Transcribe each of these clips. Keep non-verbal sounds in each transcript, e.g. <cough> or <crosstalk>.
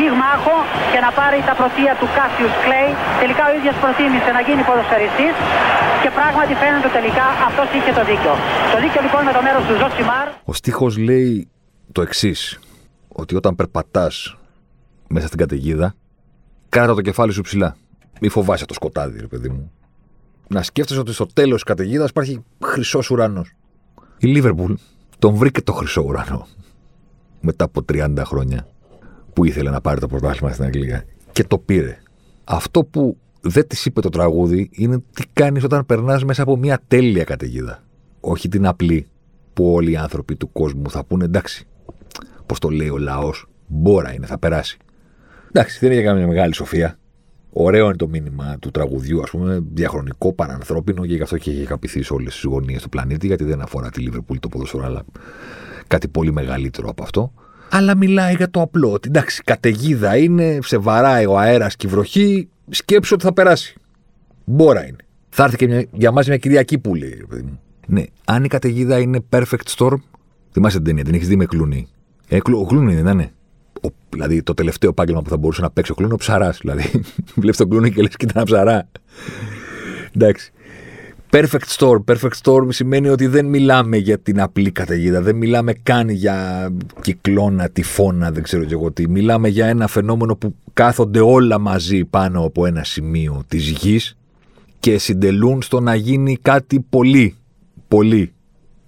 πυγμάχο και να πάρει τα πρωτεία του Κάσιους Κλέη. Τελικά ο ίδιος προτίμησε να γίνει ποδοσφαιριστής και πράγματι φαίνεται τελικά αυτός είχε το δίκιο. Το δίκιο λοιπόν με το μέρος του Ζοσιμάρ. Ο στίχος λέει το εξής ότι όταν περπατάς μέσα στην καταιγίδα, κράτα το κεφάλι σου ψηλά. Μη φοβάσαι το σκοτάδι, ρε παιδί μου. Να σκέφτεσαι ότι στο τέλος της καταιγίδας υπάρχει χρυσός ουρανός. Η Λίβερπουλ τον βρήκε το χρυσό ουρανό μετά από 30 χρόνια που ήθελε να πάρει το πρωτάθλημα στην Αγγλία. Και το πήρε. Αυτό που δεν της είπε το τραγούδι είναι τι κάνεις όταν περνάς μέσα από μια τέλεια καταιγίδα. Όχι την απλή που όλοι οι άνθρωποι του κόσμου θα πούνε εντάξει. Πώς το λέει ο λαός, μπόρα είναι, θα περάσει. Εντάξει, δεν έχει καμία μεγάλη σοφία. Ωραίο είναι το μήνυμα του τραγουδιού, ας πούμε, διαχρονικό, παρανθρώπινο και γι' αυτό και έχει καπηθεί σε όλες τις γωνίες του πλανήτη, γιατί δεν αφορά τη Λίβερπουλ το ποδοσφαιρό, αλλά κάτι πολύ μεγαλύτερο από αυτό. Αλλά μιλάει για το απλό. Ότι εντάξει, καταιγίδα είναι, σε βαράει ο αέρας και η βροχή, σκέψου ότι θα περάσει. Μπόρα είναι. Θα έρθει και μια, για μας μια Κυριακή που λέει, παιδί μου. Ναι, αν η καταιγίδα είναι perfect storm, θυμάσαι την ταινία, την έχεις δει με κλούνι. Ε, ο κλούνι είναι, ναι. Ο, δηλαδή το τελευταίο επάγγελμα που θα μπορούσε να παίξει ο κλούνι, ο ψαράς. Δηλαδή, <laughs> βλέπεις τον κλούνι και λες: Κοίτα ένα ψαρά. Εντάξει. Perfect storm. Perfect storm σημαίνει ότι δεν μιλάμε για την απλή καταιγίδα. Δεν μιλάμε καν για κυκλώνα, τυφώνα, δεν ξέρω και εγώ τι. Μιλάμε για ένα φαινόμενο που κάθονται όλα μαζί πάνω από ένα σημείο της γης και συντελούν στο να γίνει κάτι πολύ, πολύ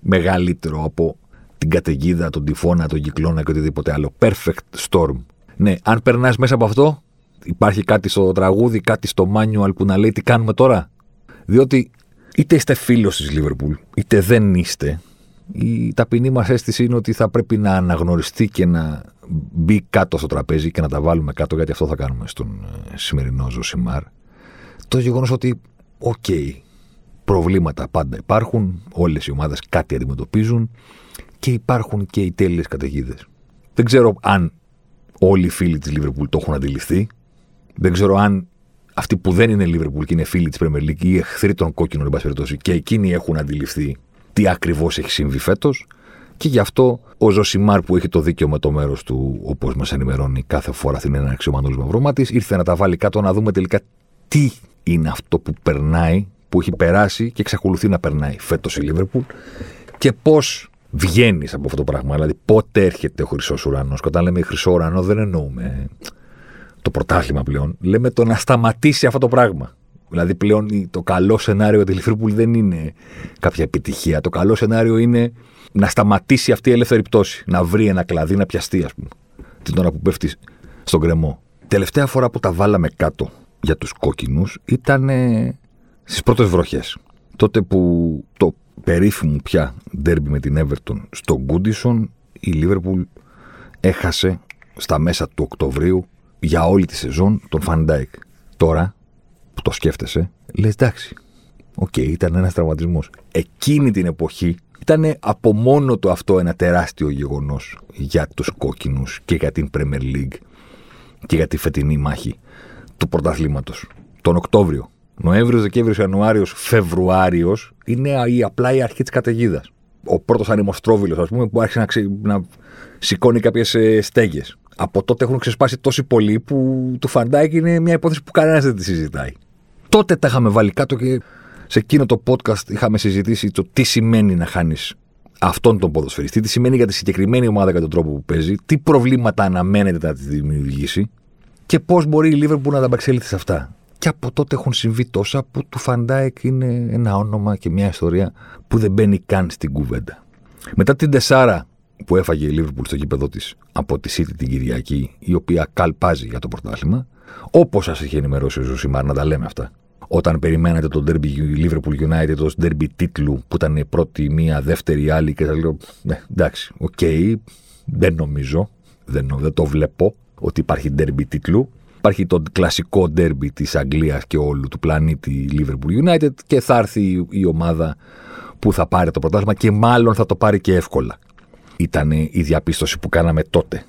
μεγαλύτερο από την καταιγίδα, τον τυφώνα, τον κυκλώνα και οτιδήποτε άλλο. Perfect storm. Ναι, αν περνάς μέσα από αυτό, υπάρχει κάτι στο τραγούδι, κάτι στο manual που να λέει τι κάνουμε τώρα. Διότι είτε είστε φίλος της Λίβερπουλ, είτε δεν είστε, η ταπεινή μας αίσθηση είναι ότι θα πρέπει να αναγνωριστεί και να μπει κάτω στο τραπέζι και να τα βάλουμε κάτω, γιατί αυτό θα κάνουμε στον ε, σημερινό Ζοσιμάρ. Το γεγονός ότι, οκ, προβλήματα πάντα υπάρχουν, όλες οι ομάδες κάτι αντιμετωπίζουν και υπάρχουν και οι τέλειες καταιγίδες. Δεν ξέρω αν όλοι οι φίλοι της Λίβερπουλ το έχουν αντιληφθεί. Δεν ξέρω αν αυτοί που δεν είναι Λίβερπουλ και είναι φίλοι της Premier League ή εχθροί των κόκκινων, εν πάση περιπτώσει, και εκείνοι έχουν αντιληφθεί τι ακριβώς έχει συμβεί φέτος. Και γι' αυτό ο Ζωσιμάρ που έχει το δίκαιο με το μέρος του, όπως μας ενημερώνει κάθε φορά την έναρξη ο Μανώλης Μαυρομάτης, ήρθε να τα βάλει κάτω να δούμε τελικά τι είναι αυτό που περνάει, που έχει περάσει και εξακολουθεί να περνάει φέτος η Λίβερπουλ και πώς βγαίνεις από αυτό το πράγμα. Δηλαδή, πότε έρχεται ο χρυσός ουρανός. Και όταν λέμε χρυσό ουρανό, δεν εννοούμε το πρωτάθλημα πλέον. Λέμε το να σταματήσει αυτό το πράγμα. Δηλαδή, πλέον το καλό σενάριο για τη Λιβερπούλ δεν είναι κάποια επιτυχία. Το καλό σενάριο είναι να σταματήσει αυτή η ελεύθερη πτώση. Να βρει ένα κλαδί να πιαστεί, ας πούμε. Την ώρα που πέφτει στον κρεμό. Τελευταία φορά που τα βάλαμε κάτω για τους κόκκινους ήταν στις πρώτες βροχές. Τότε που το περίφημο πια ντέρμπι με την Everton στο Γκούντισον, η Λίβερπουλ έχασε στα μέσα του Οκτωβρίου για όλη τη σεζόν τον Φαν Ντάικ. Τώρα που το σκέφτεσαι, λες εντάξει. OK, okay, ήταν ένας τραυματισμός. Εκείνη την εποχή ήταν από μόνο του αυτό ένα τεράστιο γεγονός για τους κόκκινους και για την Premier League και για τη φετινή μάχη του πρωταθλήματος. Τον Οκτώβριο. Νοέμβριος, Δεκέμβριος, Ιανουάριος, Φεβρουάριος είναι η, απλά η αρχή της καταιγίδας. Ο πρώτος ανεμοστρόβιλος, ας πούμε, που άρχισε να, ξε, να σηκώνει κάποιες στέγες. Από τότε έχουν ξεσπάσει τόσοι πολλοί που του Φαν Ντάικ είναι μια υπόθεση που κανένας δεν τη συζητάει. Τότε τα είχαμε βάλει κάτω και σε εκείνο το podcast είχαμε συζητήσει το τι σημαίνει να χάνεις αυτόν τον ποδοσφαιριστή, τι σημαίνει για τη συγκεκριμένη ομάδα και τον τρόπο που παίζει, τι προβλήματα αναμένεται να της δημιουργήσει και πώς μπορεί η Λίβερπουλ να ανταπεξέλθει σε αυτά. Και από τότε έχουν συμβεί τόσα που του Φαν Ντάικ είναι ένα όνομα και μια ιστορία που δεν μπαίνει καν στην κουβέντα. Μετά την τεσσάρα που έφαγε η Λίβερπουλ στο γήπεδο της από τη City την Κυριακή, η οποία καλπάζει για το πρωτάθλημα, όπως σας είχε ενημερώσει ο Ζοσιμάρ, να τα λέμε αυτά. Όταν περιμένατε το ντέρμπι Liverpool United ως ντέρμπι τίτλου που ήταν η πρώτη, μία, δεύτερη, άλλη και τα λέω. Ναι, εντάξει, OK, okay, δεν νομίζω, δεν, δεν το βλέπω ότι υπάρχει ντέρμπι τίτλου. Υπάρχει το κλασικό ντέρμπι της Αγγλίας και όλου του πλανήτη Liverpool United και θα έρθει η ομάδα που θα πάρει το πρωτάθλημα και μάλλον θα το πάρει και εύκολα. Ήταν η διαπίστωση που κάναμε τότε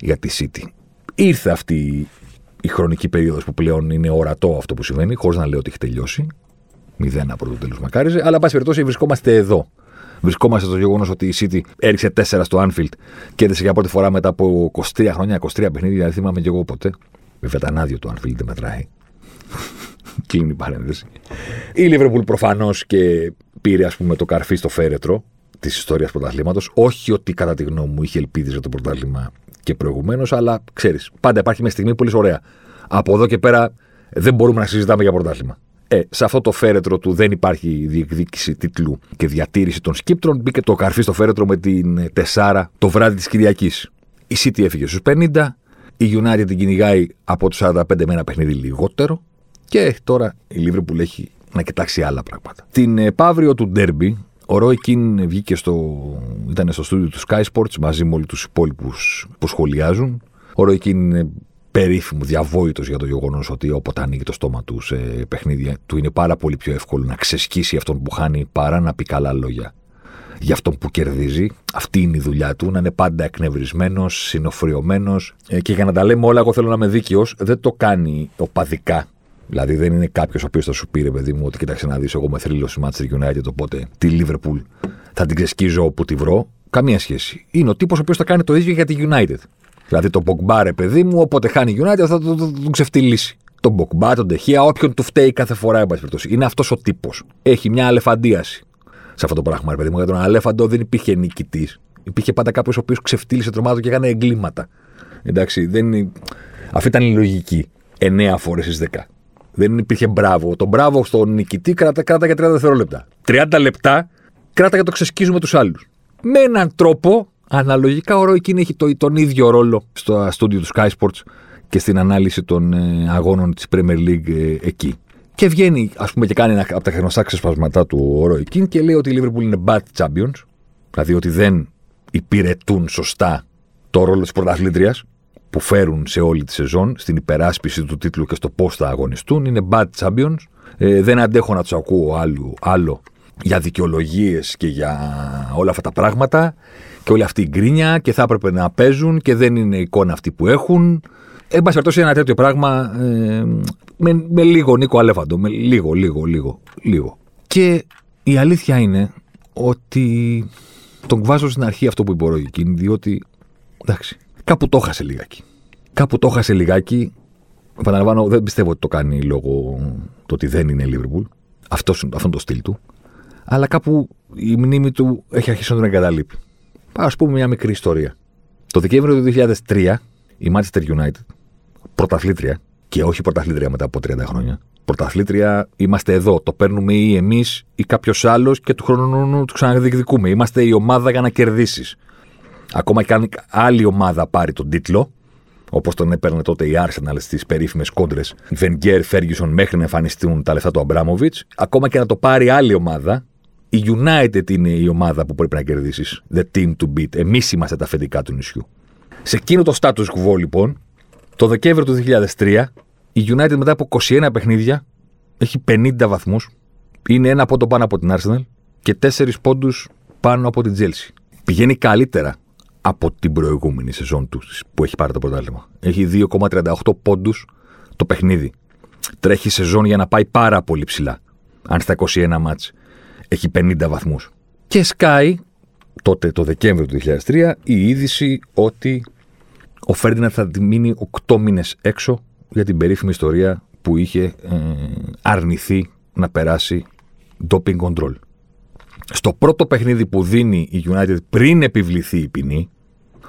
για τη City. Ήρθε αυτή η χρονική περίοδος που πλέον είναι ορατό αυτό που συμβαίνει, χωρίς να λέω ότι έχει τελειώσει. Μηδέν από το τέλος μακάριζε, αλλά πάση περιπτώσει βρισκόμαστε εδώ. Βρισκόμαστε στο γεγονός ότι η City έριξε 4 στο Anfield και έδεσε για πρώτη φορά μετά από 23 χρόνια, 23 παιχνίδια, δεν θυμάμαι και εγώ ποτέ. Βέβαια ήταν άδειο το Anfield, δεν μετράει. Κλείνει η παρένθεση. Η Liverpool προφανώς και πήρε ας πούμε, το καρφί στο φέρετρο της ιστορίας πρωταθλήματος. Όχι ότι κατά τη γνώμη μου είχε ελπίδες για το πρωτάθλημα και προηγουμένως, αλλά ξέρεις, πάντα υπάρχει μια στιγμή πολύ ωραία. Από εδώ και πέρα δεν μπορούμε να συζητάμε για πρωτάθλημα. Ε, σε αυτό το φέρετρο του δεν υπάρχει διεκδίκηση τίτλου και διατήρηση των σκύπτρων. Μπήκε το καρφί στο φέρετρο με την Τεσάρα το βράδυ της Κυριακής. Η City έφυγε στους 50, η United την κυνηγάει από τους 45 με ένα παιχνίδι λιγότερο και τώρα η Liverpool έχει να κοιτάξει άλλα πράγματα. Την επαύριο του Derby, ο Ρόι Κιν βγήκε στο. ήταν στο στούντιο του Sky Sports μαζί με όλους τους υπόλοιπους που σχολιάζουν. Ο Ρόι Κιν είναι περίφημο, διαβόητος για το γεγονός ότι όποτε ανοίγει το στόμα του σε παιχνίδια, του είναι πάρα πολύ πιο εύκολο να ξεσκίσει αυτόν που χάνει παρά να πει καλά λόγια για αυτόν που κερδίζει. Αυτή είναι η δουλειά του, να είναι πάντα εκνευρισμένος, συνοφριωμένος. Ε, και για να τα λέμε όλα, εγώ θέλω να είμαι δίκαιος, δεν το κάνει οπαδικά Δηλαδή δεν είναι κάποιος ο οποίος θα σου πει, ρε παιδί μου, ότι κοίταξε να δεις, εγώ με θρύλος στη Manchester United, οπότε τη Liverpool θα την ξεσκίζω όπου τη βρω. Καμία σχέση. Είναι ο τύπος ο οποίος θα κάνει το ίδιο για τη United. Δηλαδή τον Pogba, ρε παιδί μου, όποτε χάνει η United θα τον το, το, το ξεφτυλίσει. Τον Pogba, τον Τεχεία, όποιον του φταίει κάθε φορά, εν Είναι αυτός ο τύπος. Έχει μια αλεφαντίαση σε αυτό το πράγμα, ρε παιδί μου. Για τον Αλέφαντο δεν υπήρχε νικητής. Υπήρχε πάντα κάποιος ο οποίος ξεφτύλισε τρομάτο και έκανε εγκλήματα. Εντάξει, δεν είναι... αυτή ήταν η λογική. 9 φορές στις 10. Δεν υπήρχε μπράβο. Το μπράβο στον νικητή κράτα, κράτα για 30 δευτερόλεπτα. 30 λεπτά κράτα για το ξεσκίζουμε τους άλλους. Με έναν τρόπο, αναλογικά ο Ρόι έχει το, τον ίδιο ρόλο στο στούντιο του Sky Sports και στην ανάλυση των ε, αγώνων της Premier League ε, εκεί. Και βγαίνει, ας πούμε, και κάνει ένα από τα γνωστά ξεσπασματά του ο Ρόι και λέει ότι η Liverpool είναι bad champions, δηλαδή ότι δεν υπηρετούν σωστά το ρόλο της πρωταθλήτριας που φέρουν σε όλη τη σεζόν, στην υπεράσπιση του τίτλου και στο πώς θα αγωνιστούν. Είναι bad champions. Ε, δεν αντέχω να τους ακούω άλλο, άλλο για δικαιολογίες και για όλα αυτά τα πράγματα και όλη αυτή η γκρίνια και θα έπρεπε να παίζουν και δεν είναι εικόνα αυτή που έχουν. Εν πάση περιπτώσει, ένα τέτοιο πράγμα ε, με, με λίγο Νίκο Αλέφαντο. Με λίγο, λίγο, λίγο, λίγο. Και η αλήθεια είναι ότι τον βάζω στην αρχή αυτό που είπε ο διότι εντάξει, Κάπου το έχασε λιγάκι. Κάπου το έχασε λιγάκι. Επαναλαμβάνω, δεν πιστεύω ότι το κάνει λόγω το ότι δεν είναι Liverpool. Αυτός, αυτό το στυλ του. Αλλά κάπου η μνήμη του έχει αρχίσει να τον εγκαταλείπει. Α πούμε μια μικρή ιστορία. Το Δεκέμβριο του 2003 η Manchester United, πρωταθλήτρια, και όχι πρωταθλήτρια μετά από 30 χρόνια. Πρωταθλήτρια είμαστε εδώ. Το παίρνουμε ή εμείς ή κάποιος άλλος και του χρόνου του ξαναδιεκδικούμε. Είμαστε η ομάδα για να κερδίσεις. Ακόμα και αν άλλη ομάδα πάρει τον τίτλο, όπως τον έπαιρνε τότε η Arsenal στις περίφημες κόντρες Βενγκέρ, Ferguson μέχρι να εμφανιστούν τα λεφτά του Αμπράμοβιτ, ακόμα και να το πάρει άλλη ομάδα, η United είναι η ομάδα που πρέπει να κερδίσεις. The team to beat. Εμείς είμαστε τα αφεντικά του νησιού. Σε εκείνο το status quo, λοιπόν, το Δεκέμβριο του 2003, η United μετά από 21 παιχνίδια έχει 50 βαθμούς. Είναι ένα πόντο πάνω από την Arsenal και 4 πόντους πάνω από την Chelsea. Πηγαίνει καλύτερα από την προηγούμενη σεζόν του που έχει πάρει το πρωτάθλημα. Έχει 2,38 πόντους το παιχνίδι. Τρέχει σεζόν για να πάει πάρα πολύ ψηλά. Αν στα 21 μάτς έχει 50 βαθμούς. Και σκάει τότε το Δεκέμβριο του 2003 η είδηση ότι ο Φέρντιναντ θα μείνει 8 μήνες έξω για την περίφημη ιστορία που είχε ε, αρνηθεί να περάσει doping control. Στο πρώτο παιχνίδι που δίνει η United πριν επιβληθεί η ποινή,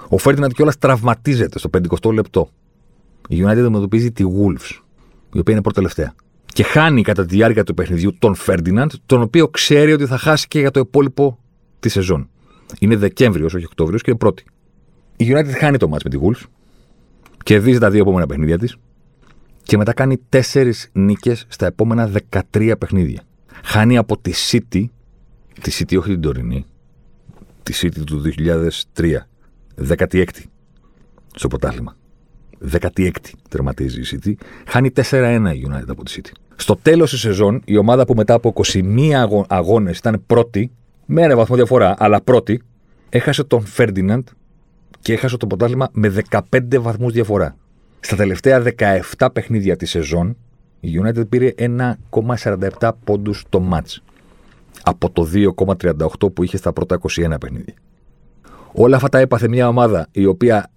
ο Φέρντιναντ κιόλας τραυματίζεται στο 50 λεπτό. Η United αντιμετωπίζει τη Wolves, η οποία είναι πρώτη τελευταία. Και χάνει κατά τη διάρκεια του παιχνιδιού τον Φέρντιναντ, τον οποίο ξέρει ότι θα χάσει και για το υπόλοιπο της σεζόν. Είναι Δεκέμβριος, όχι Οκτώβριος και είναι πρώτη. Η United χάνει το match με τη Wolves, κερδίζει τα δύο επόμενα παιχνίδια της και μετά κάνει τέσσερις νίκες στα επόμενα 13 παιχνίδια. Χάνει από τη City, τη City όχι την τωρινή, τη City του 2003 16η στο πρωτάθλημα. 16η τερματίζει η City. Χάνει 4-1 η United από τη City. Στο τέλος της σεζόν, η ομάδα που μετά από 21 αγώνες ήταν πρώτη, με ένα βαθμό διαφορά, αλλά πρώτη, έχασε τον Ferdinand και έχασε το πρωτάθλημα με 15 βαθμούς διαφορά. Στα τελευταία 17 παιχνίδια της σεζόν, η United πήρε 1,47 πόντους το match. Από το 2,38 που είχε στα πρώτα 21 παιχνίδια. Όλα αυτά τα έπαθε μια ομάδα η οποία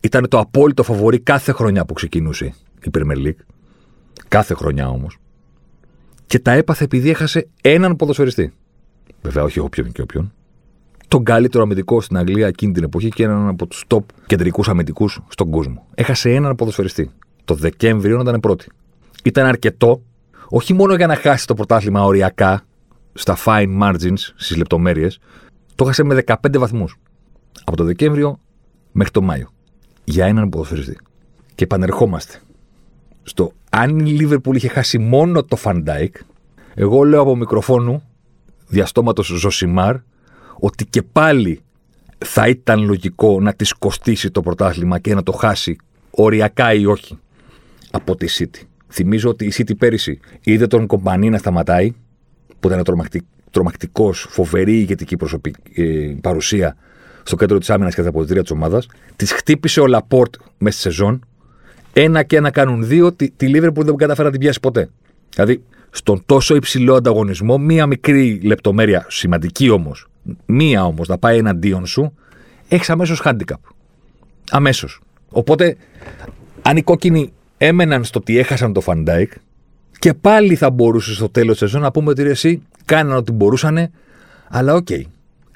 ήταν το απόλυτο φαβορή κάθε χρονιά που ξεκινούσε η Premier League. Κάθε χρονιά όμως. Και τα έπαθε επειδή έχασε έναν ποδοσφαιριστή. Βέβαια, όχι όποιον και όποιον. Τον καλύτερο αμυντικό στην Αγγλία εκείνη την εποχή και έναν από τους top κεντρικούς αμυντικούς στον κόσμο. Έχασε έναν ποδοσφαιριστή. Το Δεκέμβριο ήταν πρώτη. Ήταν αρκετό, όχι μόνο για να χάσει το πρωτάθλημα οριακά, στα fine margins, στις λεπτομέρειες, το έχασε με 15 βαθμούς. Από το Δεκέμβριο μέχρι το Μάιο για έναν ποδοσφαιριστή. Και επανερχόμαστε στο αν η Λίβερπουλ είχε χάσει μόνο το Φαν Ντάικ, εγώ λέω από μικροφόνου διά στόματος Ζοσιμάρ ότι και πάλι θα ήταν λογικό να της κοστίσει το πρωτάθλημα και να το χάσει οριακά ή όχι από τη City. Θυμίζω ότι η City πέρυσι είδε τον κομπανί να σταματάει, που ήταν τρομακτικός, φοβερή ηγετική ε, παρουσία στο κέντρο της άμυνας και τα αποδητήρια της ομάδας. Της χτύπησε ο Λαπόρτ μέσα στη σεζόν. Ένα και ένα κάνουν δύο. Τη, τη που δεν καταφέρει να την πιάσει ποτέ. Δηλαδή, στον τόσο υψηλό ανταγωνισμό, μία μικρή λεπτομέρεια, σημαντική όμως, μία όμως να πάει εναντίον σου, έχεις αμέσως handicap. Αμέσως. Οπότε, αν οι κόκκινοι έμεναν στο ότι έχασαν το Φαντάικ, και πάλι θα μπορούσε στο τέλος της σεζόν να πούμε ότι έκαναν ό,τι μπορούσαν, αλλά okay. Okay,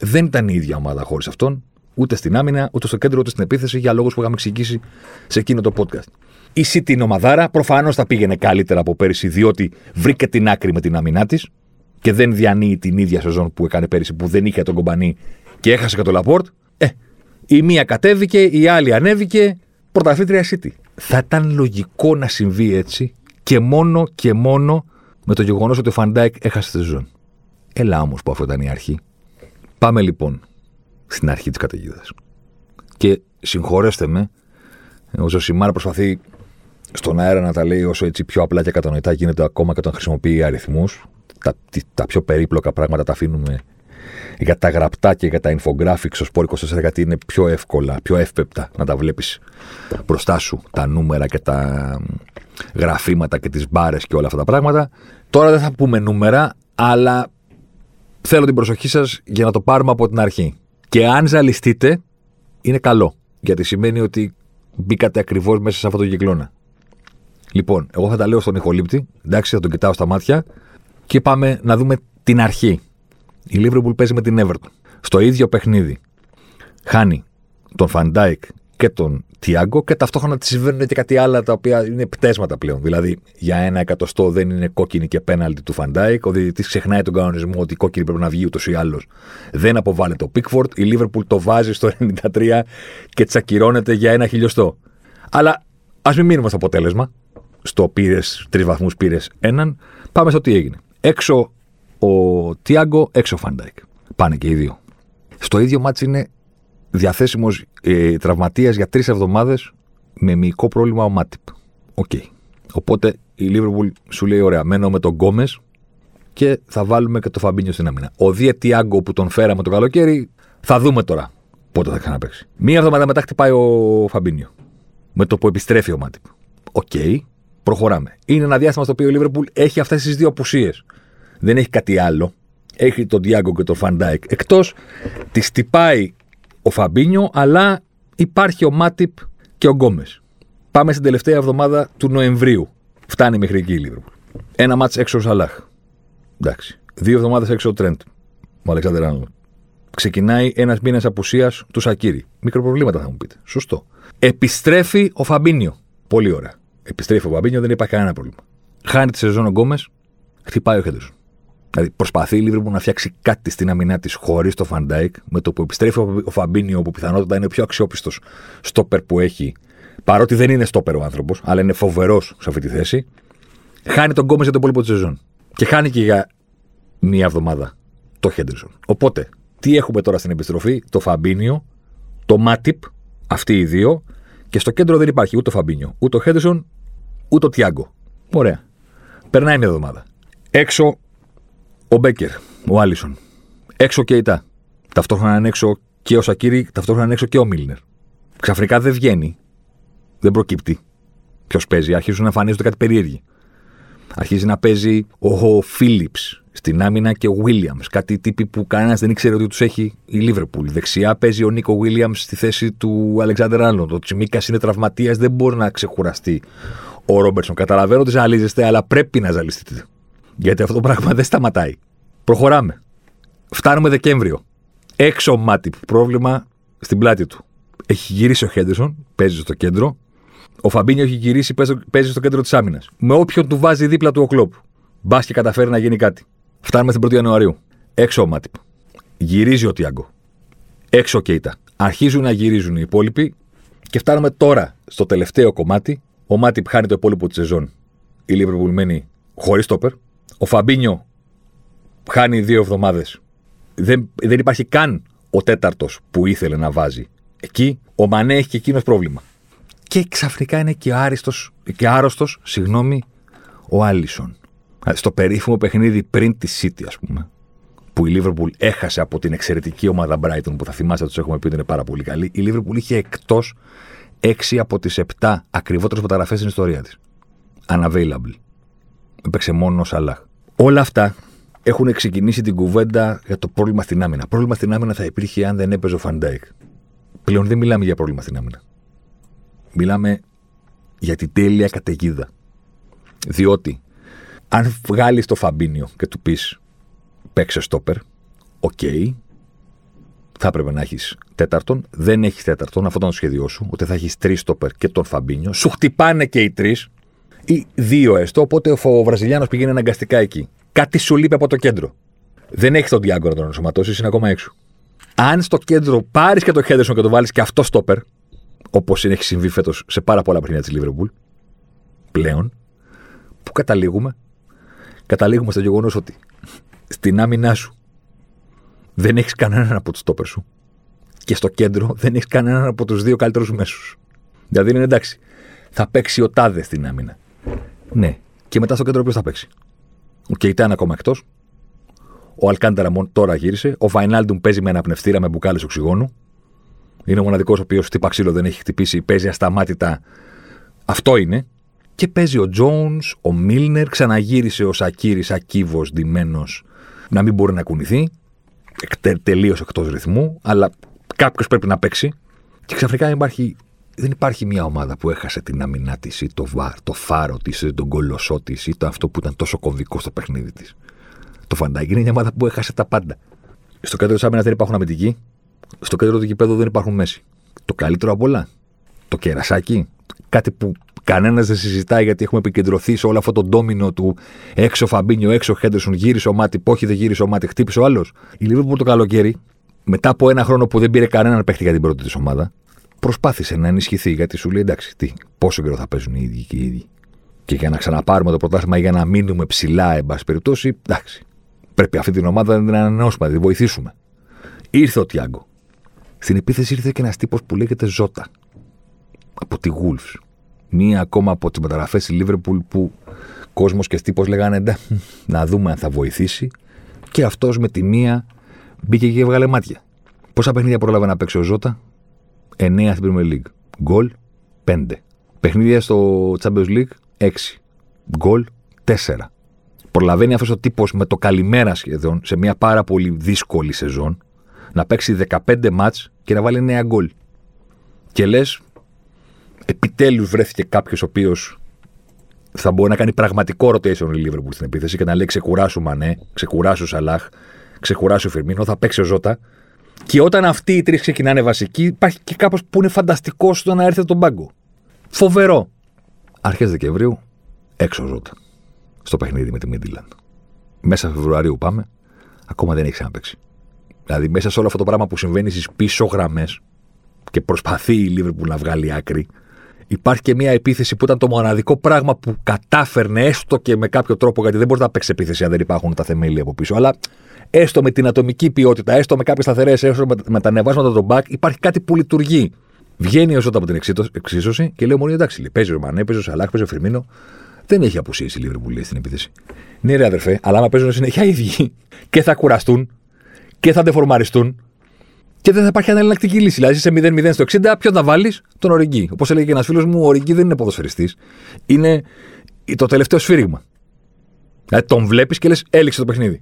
δεν ήταν η ίδια ομάδα χωρίς αυτόν, ούτε στην άμυνα, ούτε στο κέντρο, ούτε στην επίθεση, για λόγους που είχαμε εξηγήσει σε εκείνο το podcast. Η City είναι ομαδάρα, προφανώς θα πήγαινε καλύτερα από πέρυσι, διότι βρήκε την άκρη με την άμυνά της και δεν διανύει την ίδια σεζόν που έκανε πέρυσι, που δεν είχε τον Κομπανί και έχασε και τον Λαπόρτ. Ε, η μία κατέβηκε, η άλλη ανέβηκε. Πρωταθλήτρια City. Θα ήταν λογικό να συμβεί έτσι και μόνο και μόνο με το γεγονός ότι ο Φαντάικ έχασε τη σεζόν. Έλα όμως που αυτό ήταν η αρχή. Πάμε λοιπόν στην αρχή της καταιγίδας. Και συγχωρέστε με, ο Ζωσιμάρ προσπαθεί στον αέρα να τα λέει όσο έτσι πιο απλά και κατανοητά γίνεται ακόμα και όταν χρησιμοποιεί αριθμούς. Τα, τα πιο περίπλοκα πράγματα τα αφήνουμε για τα γραπτά και για τα infographics στο Sport 24 γιατί είναι πιο εύκολα, πιο εύπεπτα να τα βλέπεις μπροστά σου τα νούμερα και τα γραφήματα και τις μπάρες και όλα αυτά τα πράγματα. Τώρα δεν θα πούμε νούμερα, αλλά θέλω την προσοχή σας για να το πάρουμε από την αρχή. Και αν ζαλιστείτε, είναι καλό. Γιατί σημαίνει ότι μπήκατε ακριβώς μέσα σε αυτό το κυκλώνα. Λοιπόν, εγώ θα τα λέω στον ηχολήπτη, εντάξει, θα τον κοιτάω στα μάτια και πάμε να δούμε την αρχή. Η Liverpool παίζει με την Everton. Στο ίδιο παιχνίδι. Χάνει τον Φαντάικ και τον Τιάγκο και ταυτόχρονα της συμβαίνουν και κάτι άλλα τα οποία είναι πταίσματα πλέον. Δηλαδή, για ένα εκατοστό δεν είναι κόκκινη και πέναλτι του Φαντάικ. Ο διαιτητής ξεχνάει τον κανονισμό ότι η κόκκινη πρέπει να βγει ούτως ή άλλως. Δεν αποβάλλεται ο Πίκφορντ. Η Λίβερπουλ το βάζει στο 93 και τ' ακυρώνεται για ένα χιλιοστό. Αλλά ας μην μείνουμε στο αποτέλεσμα. Στο πήρες τρεις βαθμούς, πήρες έναν. Πάμε στο τι έγινε. Έξω ο Τιάγκο, έξω ο Φαντάικ. Πάνε και οι δύο. Στο ίδιο ματς είναι διαθέσιμος ε, τραυματίας για τρεις εβδομάδες με μυϊκό πρόβλημα ο Μάτιπ. Okay. Okay. Οπότε η Λίβερπουλ σου λέει: Ωραία, μένω με τον Γκόμες και θα βάλουμε και το Φαμπίνιο στην άμυνα. Ο δε Τιάγκο που τον φέραμε το καλοκαίρι, θα δούμε τώρα πότε θα ξαναπαίξει. Μία εβδομάδα μετά χτυπάει ο Φαμπίνιο. Με το που επιστρέφει ο Μάτιπ. Okay, okay, προχωράμε. Είναι ένα διάστημα στο οποίο η Λίβερπουλ έχει αυτές τις δύο απουσίες. Δεν έχει κάτι άλλο. Έχει τον Τιάγκο και τον Φαντάικ. Εκτός, χτυπάει ο Φαμπίνιο, αλλά υπάρχει ο Μάτιπ και ο Γκόμες. Πάμε στην τελευταία εβδομάδα του Νοεμβρίου. Φτάνει μέχρι εκεί η Λίβερπουλ. Ένα ματς έξω ο Σαλάχ. Εντάξει. Δύο εβδομάδες έξω ο Τρέντ. Ο Αλεξάντερ-Άρνολντ. Ξεκινάει ένας μήνας απουσίας του Σακίρι. Μικροπροβλήματα θα μου πείτε. Σωστό. Επιστρέφει ο Φαμπίνιο. Πολύ ωραία. Επιστρέφει ο Φαμπίνιο, δεν υπάρχει κανένα πρόβλημα. Χάνει τη σεζόν ο Γκόμες, χτυπάει ο Χέντερσον. Δηλαδή προσπαθεί η Λίβερπουλ να φτιάξει κάτι στην άμυνά της χωρίς το Φαντάικ, με το που επιστρέφει ο Φαμπίνιο, που πιθανότατα είναι ο πιο αξιόπιστος στόπερ που έχει, παρότι δεν είναι στόπερ ο άνθρωπος, αλλά είναι φοβερός σε αυτή τη θέση. Χάνει τον Γκόμες για τον υπόλοιπο της σεζόν. Και χάνει και για μία εβδομάδα το Χέντερσον. Οπότε, τι έχουμε τώρα στην επιστροφή, το Φαμπίνιο, το Μάτιπ, αυτοί οι δύο, Και στο κέντρο δεν υπάρχει ούτε ο Φαμπίνιο, ούτε ο Χέντερσον, ούτε ο Τιάγκο. Ωραία. Περνάει μια εβδομάδα. Έξω ο Μπέκερ, ο Άλισον. Έξω και η Τά. Ταυτόχρονα είναι έξω και ο Σακύρη, ταυτόχρονα είναι έξω και ο Μίλνερ. Ξαφνικά δεν βγαίνει. Δεν προκύπτει. Ποιος παίζει. Αρχίζουν να εμφανίζονται κάτι περίεργοι. Αρχίζει να παίζει ο Φίλιπς στην άμυνα και ο Βίλιαμς. Κάτι τύποι που κανένας δεν ήξερε ότι τους έχει η Λίβερπουλ. Δεξιά παίζει ο Νίκο Βίλιαμς στη θέση του Αλεξάνδρ Άλλον. Ο Τσιμίκας είναι τραυματίας, δεν μπορεί να ξεχουραστεί ο Ρόμπερτσον. Καταλαβαίνω ότι ζαλίζεστε, αλλά πρέπει να ζαλιστείτε. Γιατί αυτό το πράγμα δεν σταματάει. Προχωράμε. Φτάνουμε Δεκέμβριο. Έξω μάτι. Πρόβλημα στην πλάτη του. Έχει γυρίσει ο Χέντερσον, παίζει στο κέντρο. Ο Φαμπίνιο έχει γυρίσει, παίζει στο κέντρο της άμυνας. Με όποιον του βάζει δίπλα του ο κλοπ. Μπας και καταφέρει να γίνει κάτι. Φτάνουμε στην 1η Ιανουαρίου. Έξω ο Μάτιπ. Γυρίζει ο Τιάγκο. Έξω ο Κέιτα. Αρχίζουν να γυρίζουν οι υπόλοιποι και φτάνουμε τώρα στο τελευταίο κομμάτι. Ο Μάτιπ χάνει το υπόλοιπο της σεζόν. Η Λίβερπουλ μένει χωρίς τόπερ. Ο Φαμπίνιο χάνει δύο εβδομάδες. Δεν, δεν υπάρχει καν ο τέταρτος που ήθελε να βάζει. Εκεί ο Μανέ έχει και εκείνος πρόβλημα. Και ξαφνικά είναι και, άριστος, και άρρωστος, συγγνώμη, ο Άλισον. Στο περίφημο παιχνίδι πριν τη City, ας πούμε, που η Liverpool έχασε από την εξαιρετική ομάδα Brighton, που θα θυμάστε ότι τους έχουμε πει ότι είναι πάρα πολύ καλή, η Liverpool είχε εκτός 6 από τις 7 ακριβότερες μεταγραφές στην ιστορία της. Unavailable. Έπαιξε μόνο ο Σαλάχ. Όλα αυτά έχουν ξεκινήσει την κουβέντα για το πρόβλημα στην άμυνα. Πρόβλημα στην άμυνα θα υπήρχε αν δεν έπαιζε ο Φαντάικ. Πλέον δεν μιλάμε για πρόβλημα στην άμυνα. Μιλάμε για την τέλεια καταιγίδα. Διότι αν βγάλεις το Φαμπίνιο και του πεις παίξε στόπερ, okay, okay, θα έπρεπε να έχεις τέταρτον. Δεν έχεις τέταρτον, αυτό ήταν το σχέδιό σου. Ότι θα έχεις τρεις στόπερ και τον Φαμπίνιο. Σου χτυπάνε και οι τρεις, ή δύο έστω. Οπότε ο Βραζιλιάνος πηγαίνει αναγκαστικά εκεί. Κάτι σου λείπει από το κέντρο. Δεν έχεις τον Διάγκο να τον ενσωματώσεις, είναι ακόμα έξω. Αν στο κέντρο πάρεις και το Χέντερσον και το βάλεις και αυτό στόπερ, όπως έχει συμβεί φέτος σε πάρα πολλά παιχνίδια της Λίβερπουλ, πλέον, που καταλήγουμε, καταλήγουμε στο γεγονός ότι στην άμυνά σου δεν έχεις κανέναν από τους στόπερ σου και στο κέντρο δεν έχεις κανέναν από τους δύο καλύτερους μέσους. Δηλαδή είναι εντάξει, θα παίξει ο Τάδε στην άμυνα. Ναι, και μετά στο κέντρο ποιος θα παίξει; Ο Κεϊτά είναι ακόμα εκτός. Ο Αλκάνταρα τώρα γύρισε. Ο Βαϊνάλντουμ παίζει με ένα πνευστήρα με μπουκάλες οξυγόνου. Είναι ο μοναδικός ο οποίος χτύπα ξύλο δεν έχει χτυπήσει, παίζει ασταμάτητα. Αυτό είναι. Και παίζει ο Τζόουνς, ο Μίλνερ, ξαναγύρισε ο Σακύρης ακύβος, ντυμένος, να μην μπορεί να κουνηθεί. Τελείως εκτός ρυθμού, αλλά κάποιος πρέπει να παίξει. Και ξαφνικά υπάρχει, δεν υπάρχει μια ομάδα που έχασε την αμυνά της ή το, βάρ, το φάρο της ή τον κολοσσό της ή το αυτό που ήταν τόσο κομβικό στο παιχνίδι της. Το Φαντάκι είναι μια ομάδα που έχασε τα πάντα. Στο κέντρο της άμυνας δεν υπάρχουν αμυντικοί. Στο κέντρο του γηπέδου δεν υπάρχουν μέση. Το καλύτερο απ' όλα. Το κερασάκι. Κάτι που κανένας δεν συζητάει γιατί έχουμε επικεντρωθεί σε όλο αυτό το ντόμινο του έξω Φαμπίνιο, έξω Χέντερσον, γύρισε ο Μάτι, όχι δεν γύρισε ο Μάτι, χτύπησε ο άλλος. Η Λίβερπουλ το καλοκαίρι, μετά από ένα χρόνο που δεν πήρε κανέναν παίχτη για την πρώτη της ομάδα, προσπάθησε να ενισχυθεί γιατί σου λέει εντάξει, τι, πόσο καιρό θα παίζουν οι ίδιοι και οι ίδιοι. Και για να ξαναπάρουμε το πρωτάθλημα για να μείνουμε ψηλά, εν πάση περιπτώσει, εντάξει. Πρέπει αυτή την ομάδα να την ανανεώσουμε, να την βοηθήσουμε. Ήρθε ο Τιάγκο. Στην επίθεση ήρθε και ένας τύπος που λέγεται Ζώτα. Από τη Wolves. Μία ακόμα από τις μεταγραφές τη Λίβερπουλ που κόσμος και τύπος λέγανε να δούμε αν θα βοηθήσει. Και αυτός με τη μία μπήκε και έβγαλε μάτια. Πόσα παιχνίδια πρόλαβε να παίξει ο Ζώτα, 9 στην Premier League. Γκολ 5. Παιχνίδια στο Champions League 6. Γκολ 4. Προλαβαίνει αυτός ο τύπος με το καλημέρα σχεδόν σε μια πάρα πολύ δύσκολη σεζόν να παίξει 15 μάτς και να βάλει 9 γκολ. Και λες, επιτέλους βρέθηκε κάποιος ο οποίος θα μπορεί να κάνει πραγματικό rotation η Liverpool στην επίθεση και να λέει ξεκουράσου Μανέ, ξεκουράσου Σαλάχ, ξεκουράσου Φερμίνο, θα παίξει ο Ζώτα. Και όταν αυτοί οι τρεις ξεκινάνε βασικοί, υπάρχει και κάπως που είναι φανταστικό στο να έρθει τον πάγκο. Φοβερό. Αρχές Δεκεμβρίου, έξω Ζώτα. Στο παιχνίδι με τη Μίντιλαντ. Μέσα Φεβρουαρίου πάμε, ακόμα δεν έχει ξαναπέξει. Δηλαδή, μέσα σε όλο αυτό το πράγμα που συμβαίνει στις πίσω γραμμές και προσπαθεί η Λίβερπουλ να βγάλει άκρη, υπάρχει και μια επίθεση που ήταν το μοναδικό πράγμα που κατάφερνε έστω και με κάποιο τρόπο, γιατί δεν μπορείς να παίξεις επίθεση αν δεν υπάρχουν τα θεμέλια από πίσω. Αλλά έστω με την ατομική ποιότητα, έστω με κάποιες σταθερές, έστω με, με τα ανεβάσματα των back, υπάρχει κάτι που λειτουργεί. Βγαίνει ο Ζώτα από την εξίσωση και λέει: Μωρή, εντάξει, λέει, παίζει ο Μανέ, παίζει ο Σαλάχ, παίζει ο Φερμίνο. Δεν έχει απουσίε η Λίβερπουλ στην επίθεση. Ναι, ρε αδερφέ, αλλά άμα παίζουν συνέχεια οι ίδιοι <laughs> και θα κουραστούν και θα ντεφορμαριστούν και δεν θα υπάρχει αναλλακτική λύση. Δηλαδή, σε 0-0 στο 60, ποιον θα βάλεις, τον Οριγκή; Όπως έλεγε και ένας φίλος μου, ο Οριγκή δεν είναι ποδοσφαιριστής. Είναι το τελευταίο σφύριγμα. Δηλαδή, τον βλέπεις και λες, έληξε το παιχνίδι.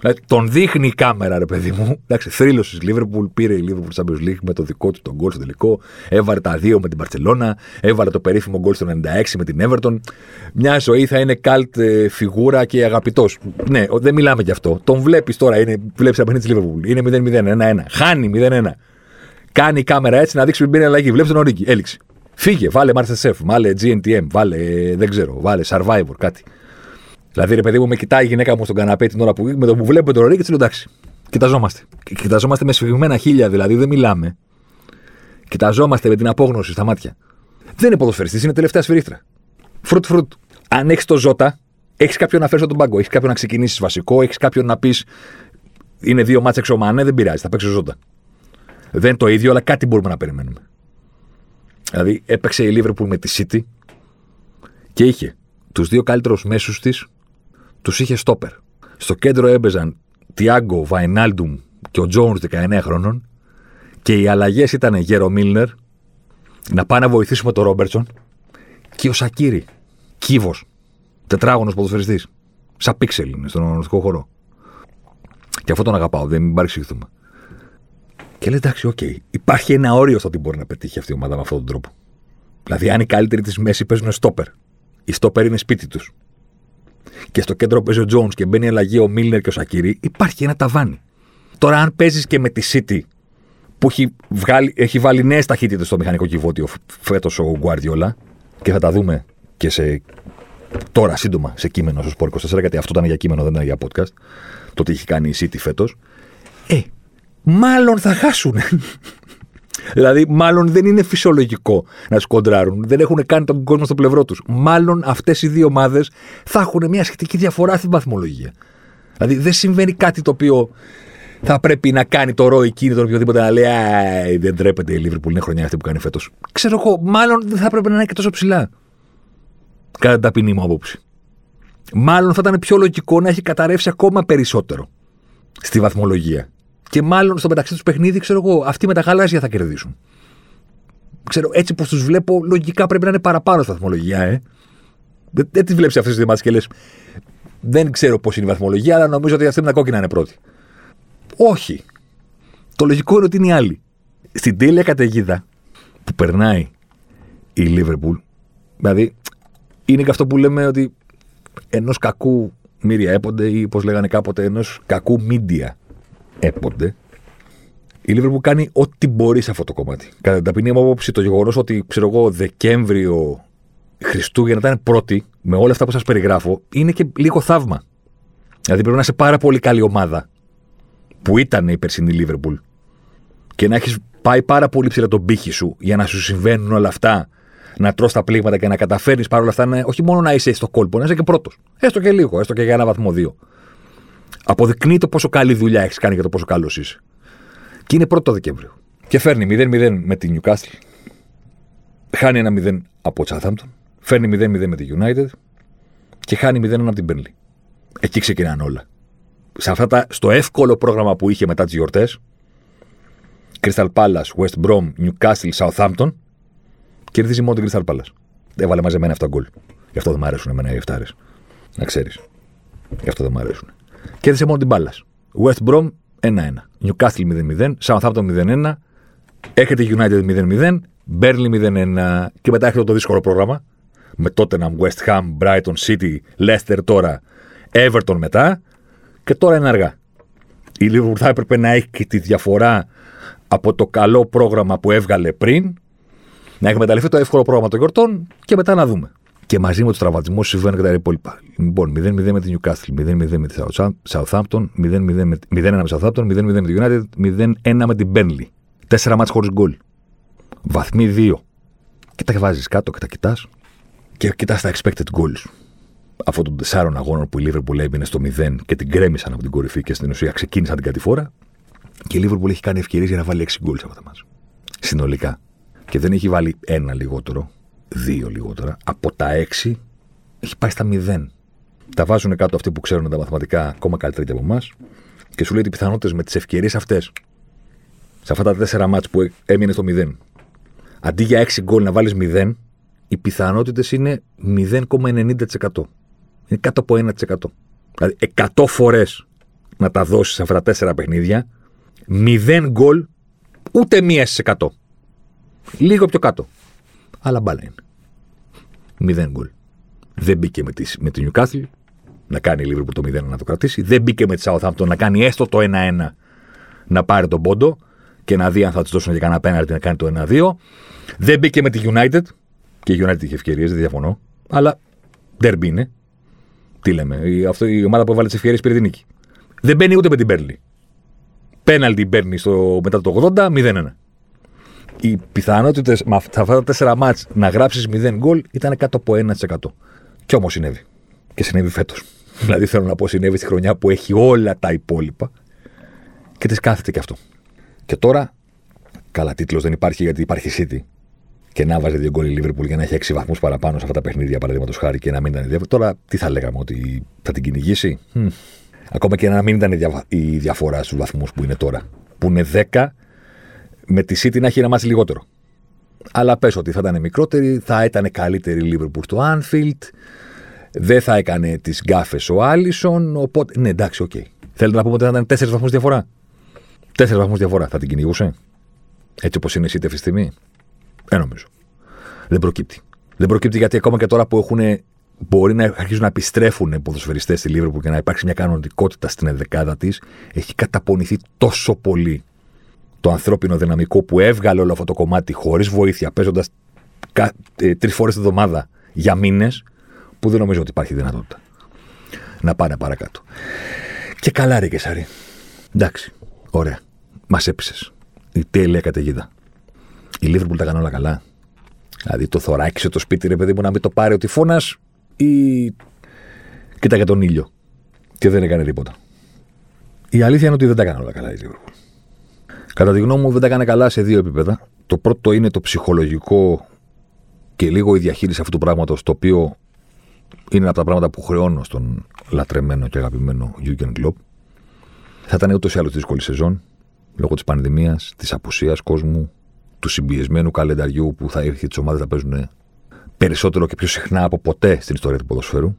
Δηλαδή, τον δείχνει η κάμερα, ρε παιδί μου. Εντάξει, θρύλος της Λίβερπουλ, πήρε η Λίβερπουλ Champions League με το δικό του τον γκολ στο τελικό. Έβαλε τα δύο με την Παρσελώνα. Έβαλε το περίφημο γκολ στο 96 με την Everton. Μια ζωή θα είναι καλτ ε, φιγούρα και αγαπητός. Ναι, δεν μιλάμε γι' αυτό. Τον βλέπεις τώρα, βλέπεις απέναντι της Λίβερπουλ. Είναι 0-0, 1-1. Χάνει 0-1. Κάνει η κάμερα έτσι να δείξει πριν αλλαγή. Βλέπεις τον Ορίκη. Έληξε. Φύγε, βάλε Masterchef, βάλε GNTM, βάλε δεν ξέρω, βάλε Survivor, κάτι. Δηλαδή, ρε παιδί μου, με κοιτάει η γυναίκα μου στον καναπέ την ώρα που με το που βλέπω τον Ρίκη, λέω εντάξει. Κοιταζόμαστε. Κοιταζόμαστε με σφιγμένα χίλια, δηλαδή δεν μιλάμε. Κοιταζόμαστε με την απόγνωση στα μάτια. Δεν είναι ποδοσφαιριστής, είναι τελευταία σφυρίχτρα. Φρουτ φρουτ. Αν έχεις το ζώτα, έχεις κάποιον να φέρεις στον πάγκο. Έχεις κάποιον να ξεκινήσεις βασικό, έχεις κάποιον να πεις είναι δύο μάτσε εξωμανέ, δεν πειράζει, θα παίξει ζώτα. Δεν είναι το ίδιο, αλλά κάτι μπορούμε να περιμένουμε. Δηλαδή, έπαιξε η Liverpool με τη City και είχε τους δύο καλύτερους μέσους της τους είχε στόπερ. Στο κέντρο έμπαιζαν Τιάγκο, Βαϊνάλντουμ και ο Τζόουνς 19 χρόνων και οι αλλαγές ήταν Γέρο Μίλνερ να πάνε να βοηθήσουμε τον Ρόμπερτσον και ο Σακίρι. Κύβος. Τετράγωνος ποδοσφαιριστής. Σαν πίξελ είναι στον αγωνιστικό χώρο. Και αυτό τον αγαπάω, δεν, μην παρεξηγηθούμε. Και λέει εντάξει, okay. Okay. Υπάρχει ένα όριο στο ό,τι μπορεί να πετύχει αυτή η ομάδα με αυτόν τον τρόπο. Δηλαδή, αν οι καλύτεροι της μέσης παίζουν στόπερ, οι στόπερ είναι σπίτι τους και στο κέντρο παίζει ο Τζόουνς και μπαίνει αλλαγή ο Μίλνερ και ο Σακίρι, υπάρχει ένα ταβάνι. Τώρα, αν παίζεις και με τη City που έχει, βγάλει, έχει βάλει νέες ταχύτητες στο μηχανικό κυβότιο φέτος ο Γκουαρδιόλα και θα τα δούμε και σε, τώρα σύντομα σε κείμενο στο Σπορ 24, γιατί αυτό ήταν για κείμενο, δεν ήταν για podcast. Το τι έχει κάνει η City φέτος. Ε, μάλλον θα χάσουν. Δηλαδή, μάλλον δεν είναι φυσιολογικό να σκοντράρουν. Δεν έχουν κάνει τον κόσμο στο πλευρό τους. Μάλλον αυτές οι δύο ομάδες θα έχουν μια σχετική διαφορά στην βαθμολογία. Δηλαδή, δεν συμβαίνει κάτι το οποίο θα πρέπει να κάνει το ρο εκείνη τον οποιοδήποτε να λέει δεν τρέπεται η Λίβρη που είναι χρονιά αυτή που κάνει φέτος. Ξέρω εγώ, μάλλον δεν θα έπρεπε να είναι και τόσο ψηλά. Κατά την ταπεινή μου άποψη. Μάλλον θα ήταν πιο λογικό να έχει καταρρεύσει ακόμα περισσότερο στη βαθμολογία. Και μάλλον στο μεταξύ τους παιχνίδι, ξέρω εγώ, αυτοί με τα γαλάζια θα κερδίσουν. Ξέρω, έτσι πως τους βλέπω, λογικά πρέπει να είναι παραπάνω στη βαθμολογία, ε. Δεν, δεν τις βλέπεις αυτές τις δύο και λες. Δεν ξέρω πώς είναι η βαθμολογία, αλλά νομίζω ότι αυτή με τα κόκκινα είναι πρώτη. Όχι. Το λογικό είναι ότι είναι οι άλλοι. Στην τέλεια καταιγίδα που περνάει η Λίβερπουλ, δηλαδή είναι και αυτό που λέμε ότι ενός κακού μύρια έπονται ή όπως λέγανε κάποτε ενός κακού μίντια έπονται. Η Liverpool κάνει ό,τι μπορεί σε αυτό το κομμάτι. Κατά την ταπεινή μου άποψη, το γεγονός ότι ξέρω εγώ Δεκέμβριο Χριστούγεννα ήταν πρώτη, με όλα αυτά που σας περιγράφω, είναι και λίγο θαύμα. Δηλαδή πρέπει να είσαι πάρα πολύ καλή ομάδα που ήταν η περσινή Liverpool και να έχεις πάει πάρα πολύ ψηλά τον πύχη σου για να σου συμβαίνουν όλα αυτά, να τρως τα πλήγματα και να καταφέρεις παρόλα αυτά να, όχι μόνο να είσαι στο κόλπο, να είσαι και πρώτος. Έστω και λίγο, έστω και για ένα βαθμό δύο. Αποδεικνύει το πόσο καλή δουλειά έχεις κάνει και το πόσο καλός είσαι. Και είναι πρώτο Δεκέμβριο. Και φέρνει 0-0 με την Newcastle. Χάνει ένα 0 από Southampton. Φέρνει 0-0 με τη United. Και χάνει 0-1 από την Burnley. Εκεί ξεκινάνε όλα. Σε αυτά τα, στο εύκολο πρόγραμμα που είχε μετά τις γιορτές, Crystal Palace, West Brom, Newcastle, Southampton, κερδίζει μόνο την Crystal Palace. Έβαλε μαζεμένα αυτά γκολ. Γι' αυτό δεν μου αρέσουν εμένα οι εφτάρες. Να ξέρεις. Γι' αυτό δεν μου αρέσουν. Κέρδισε μόνο την μπάλα. West Brom 1-1. Newcastle 0-0. Southampton 0-1. Έχετε United 0-0. Burnley 0-1. Και μετά έχετε το δύσκολο πρόγραμμα. Με Tottenham, West Ham, Brighton, City, Leicester τώρα. Everton μετά. Και τώρα είναι αργά. Η Liverpool θα έπρεπε να έχει και τη διαφορά από το καλό πρόγραμμα που έβγαλε πριν. Να εκμεταλλευτεί το εύκολο πρόγραμμα των γιορτών και μετά να δούμε και μαζί με τους τραυματισμούς συμβαίνουν και τα υπόλοιπα. Λοιπόν, 0-0 με την Newcastle, 0-0 με τη Southampton, 0-0 με, 0-1 με Southampton, 0-0 με τη United, 0-1 με την Burnley. Τέσσερα μάτς χωρίς γκολ. Βαθμοί 2. Και τα βάζεις κάτω και τα κοιτάς και κοιτάς τα expected goals. Αυτό των τεσσάρων αγώνων που η Liverpool έμεινε στο 0 και την κρέμισαν από την κορυφή και στην ουσία ξεκίνησαν την κατηφόρα. Και η Liverpool έχει κάνει ευκαιρίες για να βάλει 6 γκολ σε αυτά τα μάτς. Συνολικά. και δεν έχει βάλει ένα λιγότερο, δύο λιγότερα, από τα έξι έχει πάει στα μηδέν. Τα βάζουν κάτω αυτοί που ξέρουν τα μαθηματικά ακόμα καλύτερα και από εμάς και σου λέει ότι οι πιθανότητες με τις ευκαιρίες αυτές, σε αυτά τα τέσσερα μάτς που έμεινε στο μηδέν, αντί για έξι γκολ να βάλεις μηδέν, οι πιθανότητες είναι 0,90%. Είναι κάτω από 1%. Δηλαδή 100 φορές να τα δώσεις σε αυτά τα τέσσερα παιχνίδια, 0 γκολ, ούτε μία στις 100. Λίγο πιο κάτω. Αλλά μπάλα είναι. 0 γκολ. Δεν μπήκε με, τη, με την Newcastle να κάνει λίγο το 0 να το κρατήσει. Δεν μπήκε με τη Southampton να κάνει έστω το 1-1 να πάρει τον πόντο και να δει αν θα τη δώσουν για κανένα πέναλτι να κάνει το 1-2. Δεν μπήκε με τη United. Και η United είχε ευκαιρίες, δεν διαφωνώ. Αλλά derby είναι. Τι λέμε, η, αυτό, η ομάδα που έβαλε τις ευκαιρίες πήρε την νίκη. Δεν μπαίνει ούτε με την Μπέρλι. Πέναλτι μπαίνει στο, μετά το 80, 0-1. Οι πιθανότητε με αυτά τα τέσσερα μάτς να γράψεις 0 γκολ ήταν κάτω από 1%. Κι όμως συνέβη. Και συνέβη φέτος. δηλαδή θέλω να πω συνέβη στη χρονιά που έχει όλα τα υπόλοιπα και της κάθεται και αυτό. Και τώρα, καλά τίτλος δεν υπάρχει γιατί υπάρχει City και να βάζει δύο γκολ η Λίβερπουλ για να έχει έξι βαθμούς παραπάνω σε αυτά τα παιχνίδια, παραδείγματος χάρη, και να μην ήταν ιδιαίτερο. Τώρα, τι θα λέγαμε, ότι θα την κυνηγήσει; Hm. Ακόμα και να μην ήταν η διαφορά στους βαθμούς που είναι τώρα. Που είναι 10, με τη City να έχει ένα ματς λιγότερο. Αλλά πες ότι θα ήταν μικρότερη, θα ήταν καλύτερη η Λίβερπουλ στο Anfield, δεν θα έκανε τις γκάφες ο Άλισον. Οπότε. Ναι, εντάξει, okay. Okay. Θέλετε να πούμε ότι θα ήταν τέσσερις βαθμούς διαφορά; Τέσσερις βαθμούς διαφορά θα την κυνηγούσε; Έτσι όπως είναι η City αυτή τη στιγμή; Δεν νομίζω. Δεν προκύπτει. Δεν προκύπτει γιατί ακόμα και τώρα που έχουν, μπορεί να αρχίσουν να επιστρέφουν οι ποδοσφαιριστές στη Λίβερπουλ και να υπάρξει μια κανονικότητα στην ενδεκάδα της, έχει καταπονηθεί τόσο πολύ το ανθρώπινο δυναμικό που έβγαλε όλο αυτό το κομμάτι χωρίς βοήθεια, παίζοντας ε, τρεις φορές τη εβδομάδα για μήνες, που δεν νομίζω ότι υπάρχει δυνατότητα να πάνε παρακάτω. Και καλά, ρε Κεσάρι. Εντάξει, ωραία. Μας έπεισες. Η τέλεια καταιγίδα. Η Λίβερπουλ τα έκανε όλα καλά. Δηλαδή το θωράκισε το σπίτι, ρε παιδί μου, να μην το πάρει ο τυφώνας ή κοίταγε τον ήλιο. Και δεν έκανε τίποτα. Η αλήθεια είναι ότι δεν τα έκανε όλα καλά η Λίβερπουλ. Κατά τη γνώμη μου, δεν τα έκανε καλά σε δύο επίπεδα. Το πρώτο είναι το ψυχολογικό και λίγο η διαχείριση αυτού του πράγματος, το οποίο είναι από τα πράγματα που χρεώνω στον λατρεμένο και αγαπημένο Jürgen Klopp. Θα ήταν ούτως ή άλλως δύσκολη σεζόν λόγω της πανδημίας, της απουσίας κόσμου, του συμπιεσμένου καλενταριού που θα έρχεται τις ομάδες να παίζουν περισσότερο και πιο συχνά από ποτέ στην ιστορία του ποδοσφαίρου.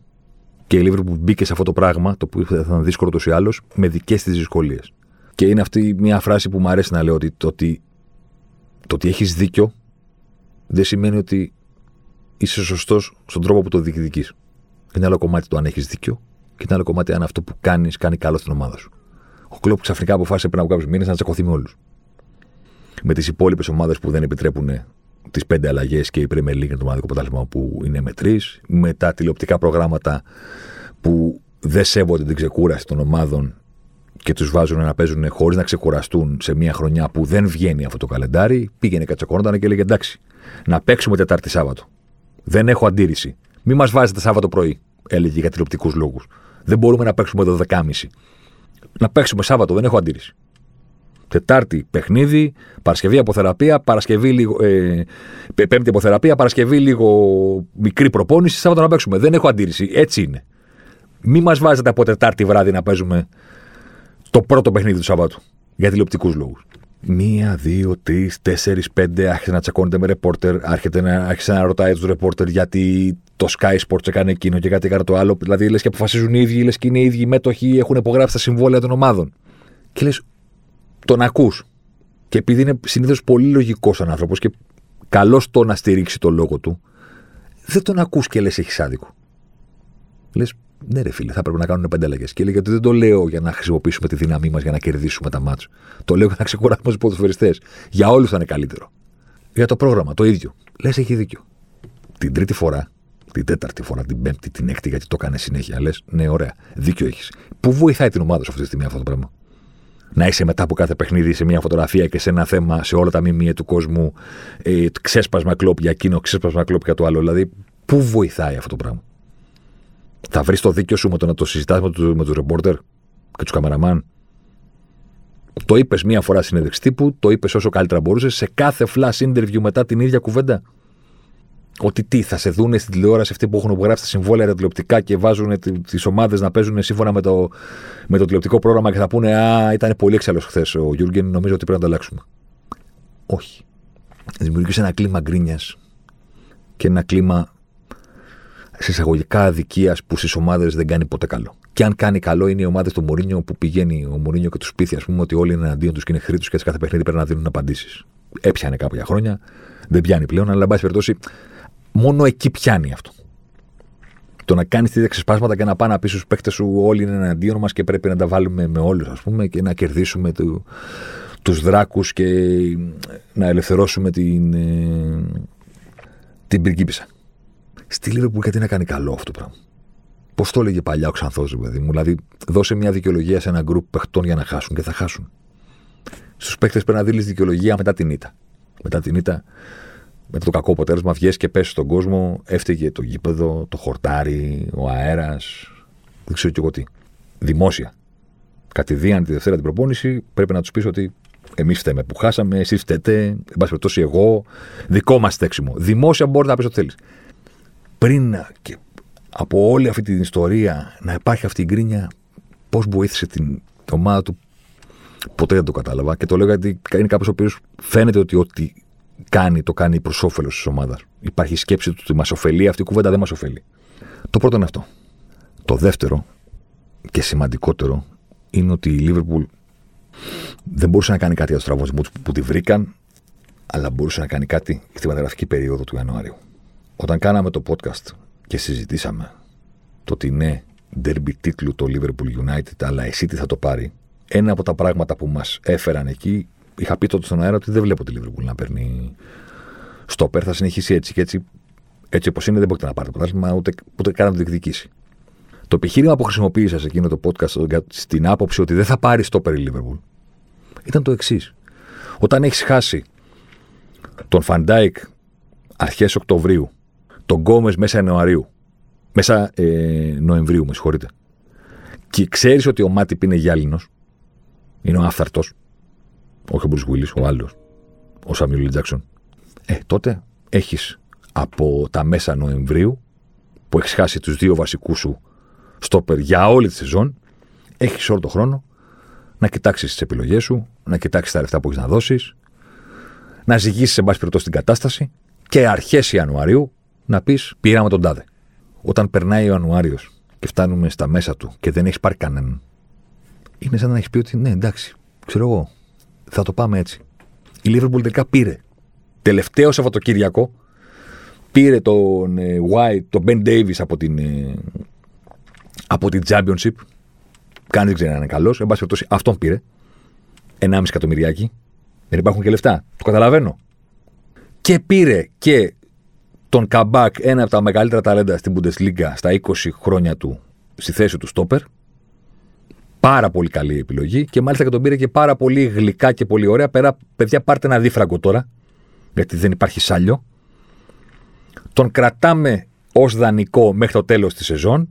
Και η Λίβρου που μπήκε σε αυτό το πράγμα, το που θα ήταν δύσκολο ούτως ή άλλως, με δικές της δυσκολίες. Και είναι αυτή μια φράση που μου αρέσει να λέω ότι το ότι, το ότι έχεις δίκιο δεν σημαίνει ότι είσαι σωστός στον τρόπο που το διεκδικείς. Είναι άλλο κομμάτι το αν έχεις δίκιο και είναι άλλο κομμάτι αν αυτό που κάνεις κάνει καλό στην ομάδα σου. Ο Κλοπ ξαφνικά αποφάσισε πριν από κάποιους μήνες να τσακωθεί με όλους. Με τις υπόλοιπες ομάδες που δεν επιτρέπουν τις πέντε αλλαγές και η Premier League, το μοναδικό πρωτάθλημα που είναι με τρεις. Με τα τηλεοπτικά προγράμματα που δεν σέβονται την ξεκούραση των ομάδων και τους βάζουν να παίζουν χωρίς να ξεκουραστούν σε μια χρονιά που δεν βγαίνει αυτό το καλεντάρι. Πήγαινε κατσακώνονταν και έλεγε εντάξει, να παίξουμε Τετάρτη Σάββατο. Δεν έχω αντίρρηση. Μην μας βάζετε Σάββατο πρωί, έλεγε για τηλεοπτικούς λόγους. Δεν μπορούμε να παίξουμε το 12.30. Να παίξουμε Σάββατο, δεν έχω αντίρρηση. Τετάρτη παιχνίδι, Παρασκευή αποθεραπεία, Παρασκευή λίγο, ε, Πέμπτη αποθεραπεία, Παρασκευή λίγο μικρή προπόνηση, Σάββατο να παίξουμε. Δεν έχω αντίρρηση. Έτσι είναι. Μην μας βάζετε από Τετάρτη βράδυ να παίζουμε το πρώτο παιχνίδι του Σαββάτου. Για τηλεοπτικούς λόγους. Μία, δύο, τρεις, τέσσερις, πέντε. Άρχισε να τσακώνεται με ρεπόρτερ. Άρχισε να, άρχισε να ρωτάει τους ρεπόρτερ γιατί το Sky Sports έκανε εκείνο και κάτι έκανε το άλλο. Δηλαδή λες και αποφασίζουν οι ίδιοι, λες και είναι οι ίδιοι μέτοχοι, έχουν υπογράψει τα συμβόλαια των ομάδων. Και λες, τον ακούς. Και επειδή είναι συνήθως πολύ λογικός σαν άνθρωπος και καλός το να στηρίξει το λόγο του, δεν τον ακούς και λες έχεις άδικο. Λες, ναι, ρε φίλε, θα πρέπει να κάνουν πέντε αλλαγές. Και λέει γιατί δεν το λέω για να χρησιμοποιήσουμε τη δύναμή μας για να κερδίσουμε τα μάτια. Το λέω για να ξεκουράσουμε τους ποδοσφαιριστές. Για όλους θα είναι καλύτερο. Για το πρόγραμμα, το ίδιο. Λες, έχει δίκιο. Την τρίτη φορά, την τέταρτη φορά, την πέμπτη, την έκτη, γιατί το κάνει συνέχεια. Λες, ναι, ωραία, δίκιο έχεις. Πού βοηθάει την ομάδα σου αυτή τη στιγμή αυτό το πράγμα; Να είσαι μετά από κάθε παιχνίδι σε μια φωτογραφία και σε ένα θέμα, σε όλα τα μιμία του κόσμου, ε, ξέσπασμα κλόπ για εκείνο, ξέσπασμα κλόπ για το άλλο. Δηλαδή, πού βοηθάει αυτό το πράγμα; Θα βρεις το δίκιο σου με το να το συζητάς με του με τους ρεπόρτερ και τους καμεραμάν. Το είπες μία φορά συνέντευξη τύπου, το είπες όσο καλύτερα μπορούσες, σε κάθε flash interview μετά την ίδια κουβέντα. Ότι τι, θα σε δούνε στην τηλεόραση αυτοί που έχουν γράψει τα συμβόλαια τα τηλεοπτικά και βάζουν τις ομάδες να παίζουν σύμφωνα με το, με το τηλεοπτικό πρόγραμμα και θα πούνε Α, ήταν πολύ έξαλλο χθες ο Γιούργεν, νομίζω ότι πρέπει να το αλλάξουμε. Όχι. Δημιουργήσε ένα κλίμα γκρίνιας και ένα κλίμα συσσαγωγικά αδικίας που στις ομάδες δεν κάνει ποτέ καλό. Και αν κάνει καλό είναι οι ομάδες του Μωρίνιο που πηγαίνει ο Μωρίνιο και του πείθει, ας πούμε, ότι όλοι είναι εναντίον τους και είναι χρήτου και σε κάθε παιχνίδι πρέπει να δίνουν απαντήσεις. Έπιανε κάποια χρόνια, δεν πιάνει πλέον, αλλά εν πάση περιπτώσει μόνο εκεί πιάνει αυτό. Το να κάνεις τέτοια ξεσπάσματα και να πάνε να πει στου παίκτες σου όλοι είναι εναντίον μας και πρέπει να τα βάλουμε με όλους, ας πούμε, και να κερδίσουμε του τους δράκους και να ελευθερώσουμε την, ε, την πριγκίπισσα. Στη Λίβερπουλ γιατί να κάνει καλό αυτό το πράγμα. Πώς το έλεγε παλιά ο Ξανθό, παιδί μου. Δηλαδή, δώσε μια δικαιολογία σε ένα γκρουπ παιχτών για να χάσουν και θα χάσουν. Στους παίχτες πρέπει να δίνεις δικαιολογία μετά την ήττα. Μετά την ήττα, μετά το κακό αποτέλεσμα, βγαίνει και πέσει στον κόσμο. Έφταιγε το γήπεδο, το χορτάρι, ο αέρας. Δεν ξέρω κι εγώ τι. Δημόσια. Κατηδίαν τη Δευτέρα την προπόνηση, πρέπει να τους πεις ότι εμείς φταίμε που χάσαμε, εσείς φταίτε, εν πάση περιπτώσει εγώ, δικό μας στέξιμο. Δημόσια μπορείς να πεις ό,τι θέλεις. Πριν και από όλη αυτή την ιστορία να υπάρχει αυτή η γκρίνια, πώς βοήθησε την ομάδα του, ποτέ δεν το κατάλαβα. Και το λέω γιατί είναι κάποιος ο οποίος φαίνεται ότι ό,τι κάνει, το κάνει προς όφελος της ομάδας. Υπάρχει σκέψη του ότι μας ωφελεί, αυτή η κουβέντα δεν μας ωφελεί. Το πρώτο είναι αυτό. Το δεύτερο και σημαντικότερο είναι ότι η Λίβερπουλ δεν μπορούσε να κάνει κάτι για τους τραυματισμούς που τη βρήκαν, αλλά μπορούσε να κάνει κάτι στη μεταγραφική περίοδο του Ιανουαρίου. Όταν κάναμε το podcast και συζητήσαμε το ότι ναι, derby τίτλου το Liverpool United, αλλά εσύ τι θα το πάρει, ένα από τα πράγματα που μας έφεραν εκεί, είχα πει τότε στον αέρα ότι δεν βλέπω τη Liverpool να παίρνει στόπερ, θα συνεχίσει έτσι και έτσι. Έτσι όπως είναι, δεν μπορεί να πάρει το πρωτάθλημα, ούτε, ούτε καν να το διεκδικήσει. Το επιχείρημα που χρησιμοποίησα σε εκείνο το podcast στην άποψη ότι δεν θα πάρει στόπερ η Liverpool ήταν το εξής. Όταν έχεις χάσει τον Φαντάικ αρχές Οκτωβρίου, τον Γκόμες μέσα Ιανουαρίου, μέσα ε, Νοεμβρίου, με συγχωρείτε, και ξέρεις ότι ο Μάτιπ είναι γυάλινος, είναι ο άφθαρτος, όχι ο Μπρουσ Βουίλη, ο άλλο, ο Σαμιούλ Τζάξον, ε, τότε έχεις από τα μέσα Νοεμβρίου, που έχεις χάσει τους δύο βασικούς σου στόπερ για όλη τη σεζόν, έχεις όλο τον χρόνο να κοιτάξεις τις επιλογές σου, να κοιτάξεις τα λεφτά που έχεις να δώσεις, να ζυγίσεις σε πάση περιπτώσει την κατάσταση και αρχές Ιανουαρίου να πεις πήραμε τον τάδε. Όταν περνάει ο Ιανουάριος και φτάνουμε στα μέσα του και δεν έχεις πάρει κανέναν, είναι σαν να έχεις πει ότι ναι, εντάξει, ξέρω εγώ, θα το πάμε έτσι. Η Liverpool τελικά πήρε. Τελευταίο Σαββατοκύριακο πήρε τον ε, White, τον Ben Davis από την, ε, από την Championship Κανείς δεν ξέρει αν είναι καλός. Εν πάση περιπτώσει, αυτόν πήρε. 1,5 εκατομμυριάκι. Δεν υπάρχουν και λεφτά. Το καταλαβαίνω. Και πήρε και τον Καμπάκ, ένα από τα μεγαλύτερα ταλέντα στην Bundesliga στα 20 χρόνια του στη θέση του στόπερ. Πάρα πολύ καλή επιλογή και μάλιστα και τον πήρε και πάρα πολύ γλυκά και πολύ ωραία. Πέρα, παιδιά, πάρτε ένα δίφραγκο τώρα, γιατί δεν υπάρχει σάλιο. Τον κρατάμε ως δανεικό μέχρι το τέλος της σεζόν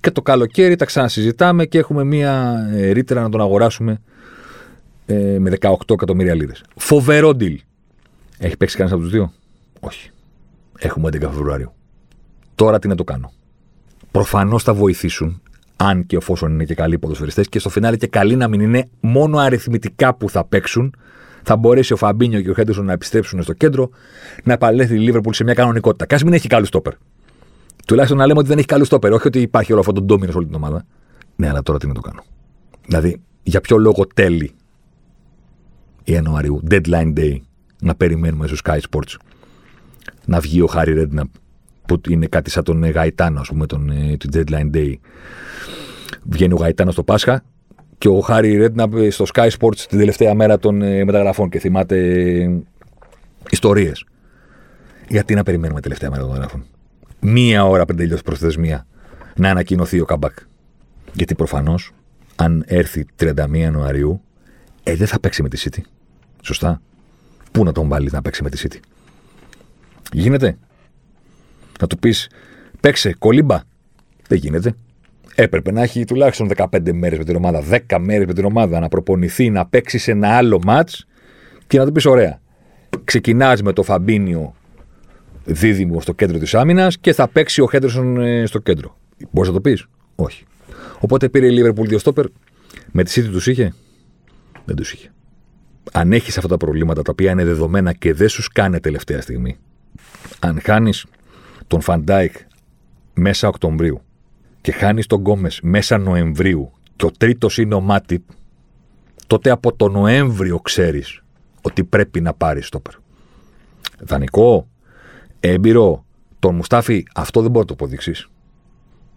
και το καλοκαίρι τα ξανασυζητάμε και έχουμε μία ε, ρήτρα να τον αγοράσουμε ε, με 18 εκατομμύρια λίρες. Φοβερό deal. Έχει παίξει κανένας από τους δύο, Όχι. Έχουμε 11 Φεβρουαρίου. Τώρα τι να το κάνω. Προφανώς θα βοηθήσουν, αν και εφόσον είναι και καλοί ποδοσφαιριστές, και στο φινάλε και καλοί να μην είναι μόνο αριθμητικά που θα παίξουν. Θα μπορέσει ο Φαμπίνιο και ο Χέντερσον να επιστρέψουν στο κέντρο, να επαλέθει η Λίβερπουλ σε μια κανονικότητα. Κάς μην έχει καλού στόπερ. Τουλάχιστον να λέμε ότι δεν έχει καλού στόπερ. Όχι ότι υπάρχει όλο αυτό το ντόμινος σε όλη την ομάδα. Ναι, αλλά τώρα τι να το κάνω. Δηλαδή, για ποιο λόγο τέλει Ιανουαρίου, deadline day, να περιμένουμε στο Sky Sports; Να βγει ο Χάρι Ρέντνα, που είναι κάτι σαν τον Γαϊτάνο, ας πούμε, τον, ε, τον deadline day. Βγαίνει ο Γαϊτάνος στο Πάσχα και ο Χάρι Ρέντνα στο Sky Sports την τελευταία μέρα των ε, μεταγραφών και θυμάται ε, ιστορίες. Γιατί να περιμένουμε τελευταία μέρα των μεταγραφών; Μία ώρα πριν τελειώσει προθεσμία να ανακοινωθεί ο Καμπάκ. Γιατί προφανώς, αν έρθει 31 Ιανουαρίου, ε, δεν θα παίξει με τη City. Σωστά. Πού να τον βάλεις να παίξει με τη City; Γίνεται. Να του πεις, παίξε κολύμπα. Δεν γίνεται. Έπρεπε να έχει τουλάχιστον 15 μέρες με την ομάδα, 10 μέρες με την ομάδα να προπονηθεί, να παίξει σε ένα άλλο ματ και να του πεις: Ωραία. Ξεκινάς με το Φαμπίνιο δίδυμο στο κέντρο της άμυνας και θα παίξει ο Χέντερσον ε, στο κέντρο. Μπορείς να το πεις, Όχι. Οπότε πήρε η Λίβερπουλ δύο στόπερ. Με τη City τους είχε; Δεν τους είχε. Αν έχεις αυτά τα προβλήματα τα οποία είναι δεδομένα και δεν σου κάνει τελευταία στιγμή, αν χάνεις τον Φαντάικ μέσα Οκτωβρίου και χάνεις τον Γκόμες μέσα Νοεμβρίου και ο τρίτος είναι ο Μάτιπ, τότε από το Νοέμβριο ξέρεις ότι πρέπει να πάρεις στόπερ. Δανεικό, έμπειρο, τον Μουστάφι, αυτό δεν μπορεί να το αποδείξεις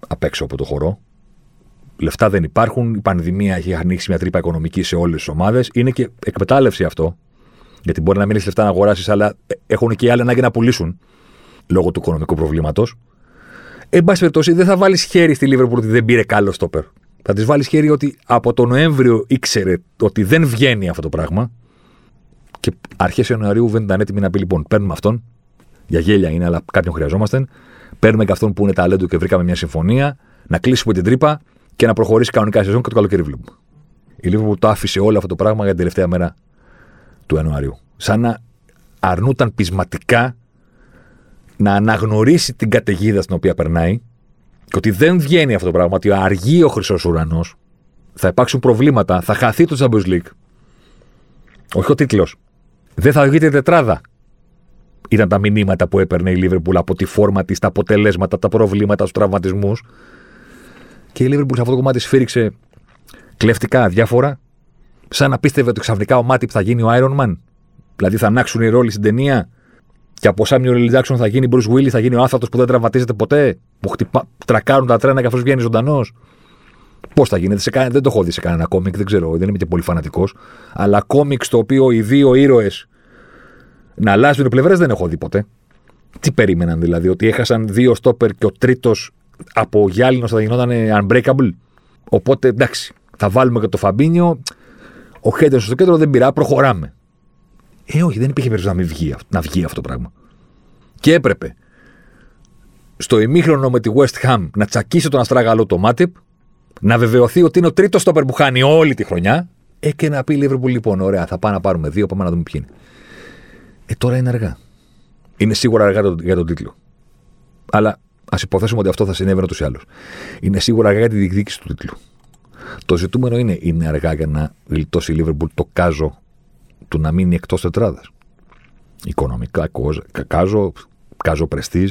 απ' έξω από το χορό. Λεφτά δεν υπάρχουν. Η πανδημία έχει ανοίξει μια τρύπα οικονομική σε όλες τις ομάδες. Είναι και εκμετάλλευση αυτό. Γιατί μπορεί να μην έχει λεφτά να αγοράσεις, αλλά έχουν και οι άλλοι ανάγκη να πουλήσουν λόγω του οικονομικού προβλήματος. Εν πάση περιπτώσει, δεν θα βάλεις χέρι στη Λίβερπουλ ότι δεν πήρε καλό στόπερ. Θα της βάλεις χέρι ότι από τον Νοέμβριο ήξερε ότι δεν βγαίνει αυτό το πράγμα. Και αρχές Ιανουαρίου δεν ήταν έτοιμη να πει: Λοιπόν, παίρνουμε αυτόν. Για γέλια είναι, αλλά κάποιον χρειαζόμαστε. Παίρνουμε και αυτόν που είναι ταλέντο και βρήκαμε μια συμφωνία. Να κλείσουμε την τρύπα και να προχωρήσει κανονικά η σεζόν και το καλοκαίρι βλέπουμε. Η Λίβερπουλ το άφησε όλο αυτό το πράγμα για την τελευταία μέρα του Ιανουαρίου. Σαν να αρνούταν πεισματικά να αναγνωρίσει την καταιγίδα στην οποία περνάει και ότι δεν βγαίνει αυτό το πράγμα, ότι αργεί ο χρυσός ουρανός, θα υπάρξουν προβλήματα, θα χαθεί το Champions League. Όχι ο τίτλος. Δεν θα βγει τετράδα. Ήταν τα μηνύματα που έπαιρνε η Λίβερπουλ από τη φόρμα της, τα αποτελέσματα, τα προβλήματα, τους τραυματισμούς. Και η Λίβερπουλ σε αυτό το κομμάτι σφύριξε κλεφτικά διάφορα, σαν να πίστευε ότι ξαφνικά ο Μάτιπ θα γίνει ο Iron Man. Δηλαδή θα ανάξουν οι ρόλοι στην ταινία και από Σάμιου Λιτζάξον θα γίνει Bruce Willis, θα γίνει ο άνθρωπο που δεν τραυματίζεται ποτέ, που χτυπά, τρακάρουν τα τρένα και αυτό βγαίνει ζωντανός. Πώς θα γίνεται, σε κανένα, δεν το έχω δει σε κανένα κόμικ, δεν ξέρω, δεν είμαι και πολύ φανατικός. Αλλά κόμικ στο οποίο οι δύο ήρωες να αλλάζουν πλευρές δεν έχω δει ποτέ. Τι περίμεναν δηλαδή, ότι έχασαν δύο στόπερ και ο τρίτος από γυάλινο θα γινόταν unbreakable. Οπότε εντάξει, θα βάλουμε και το Φαμπίνιο. Ο Χέντερ στο κέντρο δεν πειρά, προχωράμε. Ε, όχι, δεν υπήρχε περίπτωση να, βγει, να βγει αυτό το πράγμα. Και έπρεπε στο ημίχρονο με τη West Ham να τσακίσει τον Αστράγαλο το Μάτιπ, να βεβαιωθεί ότι είναι ο τρίτος στόπερ που χάνει όλη τη χρονιά, ε, και να πει Λίβερπουλ λοιπόν, ωραία, θα πάμε να πάρουμε δύο, πάμε να δούμε ποιοι είναι. Ε, τώρα είναι αργά. Είναι σίγουρα αργά το, για τον τίτλο. Αλλά ας υποθέσουμε ότι αυτό θα συνέβαινε ούτως ή άλλως. Είναι σίγουρα αργά για τη διεκδίκηση του τίτλου. Το ζητούμενο είναι, είναι αργά για να γλιτώσει η Λίβερπουλ το κάζο του να μείνει εκτός τετράδας. Οικονομικά, κάζο, κάζο πρεστή,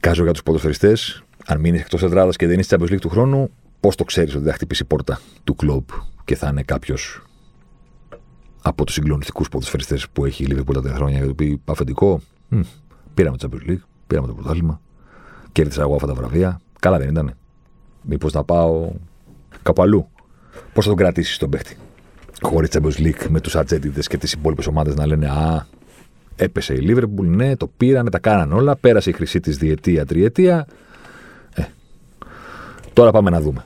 κάζο για τους ποδοσφαιριστές. Αν μείνεις εκτός τετράδας και δεν είσαι Champions League του χρόνου, πώς το ξέρεις ότι θα χτυπήσει η πόρτα του κλοπ και θα είναι κάποιος από τους συγκλονιστικούς ποδοσφαιριστές που έχει η Liverpool τα χρόνια για το πει αφεντικό; πήραμε το Champions League, πήραμε το πρωτάθλημα, κέρδισα εγώ αυτά τα βραβεία. Καλά δεν ήταν. Μήπως να πάω κάπου αλλού. Πώς θα τον κρατήσεις τον παίχτη; Χωρίς Champions League με τους ατζέντιδες και τις υπόλοιπες ομάδες να λένε Α, έπεσε η Liverpool, ναι, το πήρανε, τα κάναν όλα. Πέρασε η χρυσή της διετία, τριετία. Ε, τώρα πάμε να δούμε.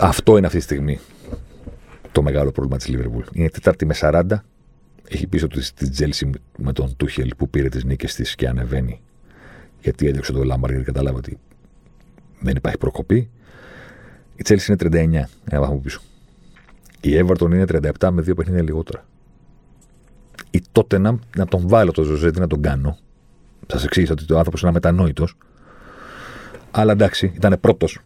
Αυτό είναι αυτή τη στιγμή το μεγάλο πρόβλημα της Liverpool. Είναι Τετάρτη με 40. Έχει πίσω του τη Τζέλση με τον Τούχελ που πήρε τις νίκες της και ανεβαίνει. Γιατί έδιωξε τον Λάμπαρ και κατάλαβε ότι δεν υπάρχει προκοπή. Η Τσέλση είναι 39, ένα βαθμό πίσω. Η Everton είναι 37 με δύο παιχνίδια λιγότερα. Η τότε να, να τον βάλω το Ζωζέτη να τον κάνω. Σας εξήγησα ότι ο άνθρωπος είναι αμετανόητος. Αλλά εντάξει, ήταν πρώτος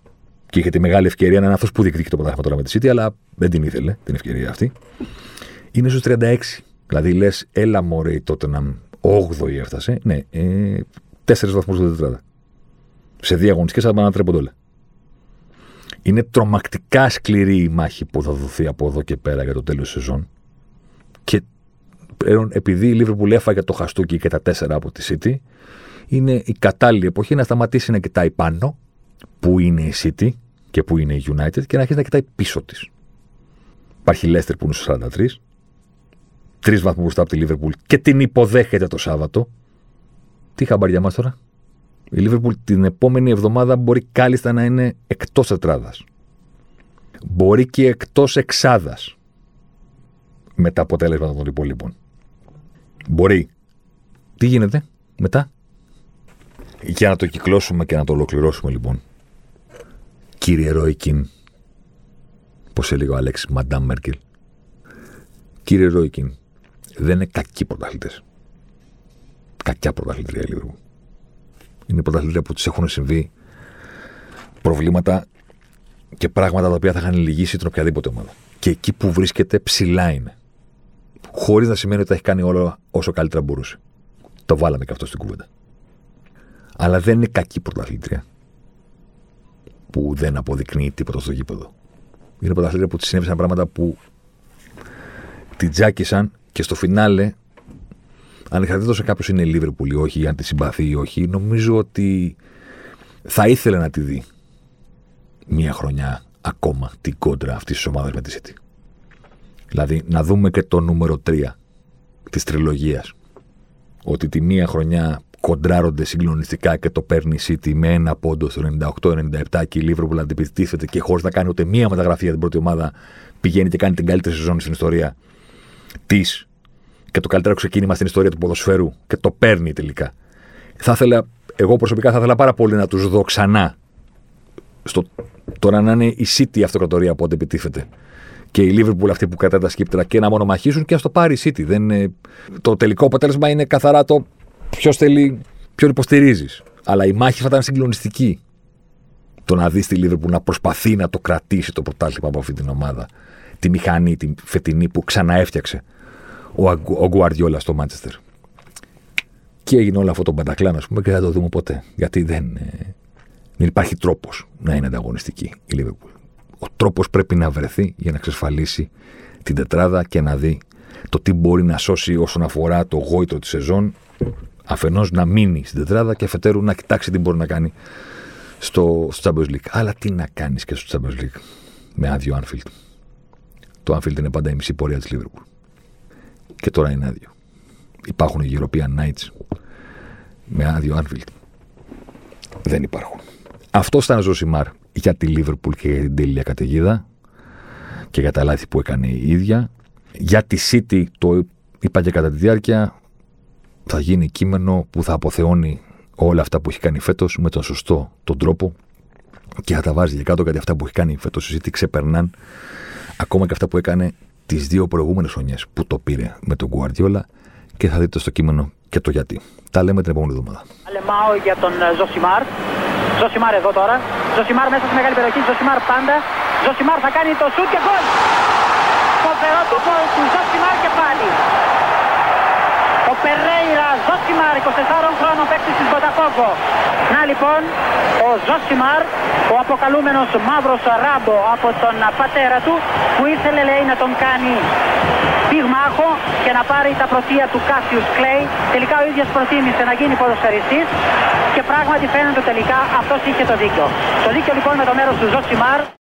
και είχε τη μεγάλη ευκαιρία να είναι αυτός που διεκδικεί το πρωτάθλημα τώρα με τη City, αλλά δεν την ήθελε την ευκαιρία αυτή. Είναι στους 36. Δηλαδή λες, έλα μωρέ η τότε να 8η έφτασε. Ναι, ε, 4 βαθμούς δεν τετράδα. Σε διαγωνιστικέ θα ανατρέπονται όλα. Είναι τρομακτικά σκληρή η μάχη που θα δοθεί από εδώ και πέρα για το τέλος της σεζόν. Και επειδή η Λίβερπουλ έφαγε το χαστούκι και τα τέσσερα από τη City, είναι η κατάλληλη εποχή να σταματήσει να κοιτάει πάνω, που είναι η City και που είναι η United, και να αρχίσει να κοιτάει πίσω της. Υπάρχει η Leicester που είναι στου 43, τρεις βαθμούς μπροστά από τη Λίβερπουλ και την υποδέχεται το Σάββατο. Τι χαμπάρια μας τώρα; Η Λίβερπουλ την επόμενη εβδομάδα μπορεί κάλλιστα να είναι εκτός τετράδας. Μπορεί και εκτός εξάδας με τα αποτέλεσματα των υπολείπων. Μπορεί. Τι γίνεται μετά; Για να το κυκλώσουμε και να το ολοκληρώσουμε λοιπόν. Κύριε Ρόικιν, πώς έλεγε ο Αλέξη Μαντάμ Μέρκελ. Κύριε Ρόικιν, δεν είναι κακοί πρωταθλητές. Κακιά πρωταθλητρία λίγο. Είναι πρωταθλητρία που του έχουν συμβεί προβλήματα και πράγματα τα οποία θα είχαν λυγίσει την οποιαδήποτε ομάδα. Και εκεί που βρίσκεται ψηλά είναι. Χωρίς να σημαίνει ότι θα έχει κάνει όλο όσο καλύτερα μπορούσε. Το βάλαμε και αυτό στην κουβέντα. Αλλά δεν είναι κακή πρωταθλήτρια που δεν αποδεικνύει τίποτα στο γήπεδο. Είναι πρωταθλήτρια που της συνέβησαν πράγματα που την τζάκισαν και στο φινάλε, ανεξαρτήτω σε κάποιος είναι Λίβερπουλ ή όχι, αν τη συμπαθεί ή όχι, νομίζω ότι θα ήθελε να τη δει μία χρονιά ακόμα την κόντρα αυτής της ομάδας με τη City. Δηλαδή να δούμε και το νούμερο 3 της τριλογίας. Ότι τη μία χρονιά κοντράρονται συγκλονιστικά και το παίρνει η City με ένα πόντο στο 98-97 και η Liverpool αντιπιτίθεται και χωρίς να κάνει ούτε μία μεταγραφή για την πρώτη ομάδα πηγαίνει και κάνει την καλύτερη σεζόν στην ιστορία της και το καλύτερο ξεκίνημα στην ιστορία του ποδοσφαίρου και το παίρνει τελικά. Θα ήθελα, εγώ προσωπικά θα ήθελα πάρα πολύ να τους δω ξανά στο, τώρα να είναι η City η αυτοκρατορία που αντιπιτίθεται και η Liverpool αυτή που κρατάει τα σκύπτρα και να μονομαχήσουν και α το πάρει η City. Δεν Το τελικό αποτέλεσμα είναι καθαρά το ποιος θέλει, ποιον υποστηρίζεις. Αλλά η μάχη θα ήταν συγκλονιστική. Το να δεις τη Liverpool να προσπαθεί να το κρατήσει το πρωτάθλημα από αυτή την ομάδα. Τη μηχανή, τη φετινή που ξαναέφτιαξε ο, ο Γκουαρδιόλας στο Μάντσεστερ. Και έγινε όλο αυτό το μπαντακλάν, ας πούμε, και δεν θα το δούμε ποτέ. Γιατί δεν, ε, δεν υπάρχει τρόπος να είναι ανταγωνιστική η Liverpool. Ο τρόπος πρέπει να βρεθεί για να εξασφαλίσει την τετράδα και να δει το τι μπορεί να σώσει όσον αφορά το γόητρο της σεζόν Αφενός να μείνει στην τετράδα και αφετέρου να κοιτάξει τι μπορεί να κάνει στο, στο Champions League. Αλλά τι να κάνεις και στο Champions League με άδειο Anfield. Το Anfield είναι πάντα η μισή πορεία της Liverpool. Και τώρα είναι άδειο. Υπάρχουν οι European Nights με άδειο Anfield. Δεν υπάρχουν. Αυτό ήταν ο Ζωσιμάρ για τη Liverpool και για την τέλεια καταιγίδα και για τα λάθη που έκανε η ίδια. Για τη City το είπα και κατά τη διάρκεια θα γίνει κείμενο που θα αποθεώνει όλα αυτά που έχει κάνει φέτος με τον σωστό τον τρόπο και θα τα βάζει για κάτω γιατί αυτά που έχει κάνει φέτος η City ξεπερνάν ακόμα και αυτά που έκανε τις δύο προηγούμενες χρονιές που το πήρε με τον Guardiola και θα δείτε στο κείμενο και το γιατί. Τα λέμε την επόμενη εβδομάδα. Αλεμάω για τον Ζωσιμάρ. Ζωσιμάρ εδώ τώρα. Ζωσιμάρ μέσα στη μεγάλη περιοχή. Ζωσιμάρ πάντα. Ζωσιμάρ θα κάνει το σουτ και γκολ. Φοβερό το γκολ του Ζωσιμάρ και πάλι. Ο Περέιρα Ζωσιμάρ, 24 χρόνων παίκτης της Μποταφόγκο. Να λοιπόν, ο Ζωσιμάρ, ο αποκαλούμενος μαύρος Ράμπο από τον πατέρα του, που ήθελε λέει να τον κάνει πυγμάχο και να πάρει τα πρωτεία του Κάσιους Κλέη. Τελικά ο ίδιος προτίμησε να γίνει ποδοσφαιριστής και πράγματι φαίνεται τελικά αυτός είχε το δίκιο. Το δίκιο λοιπόν με το μέρος του Ζωσιμάρ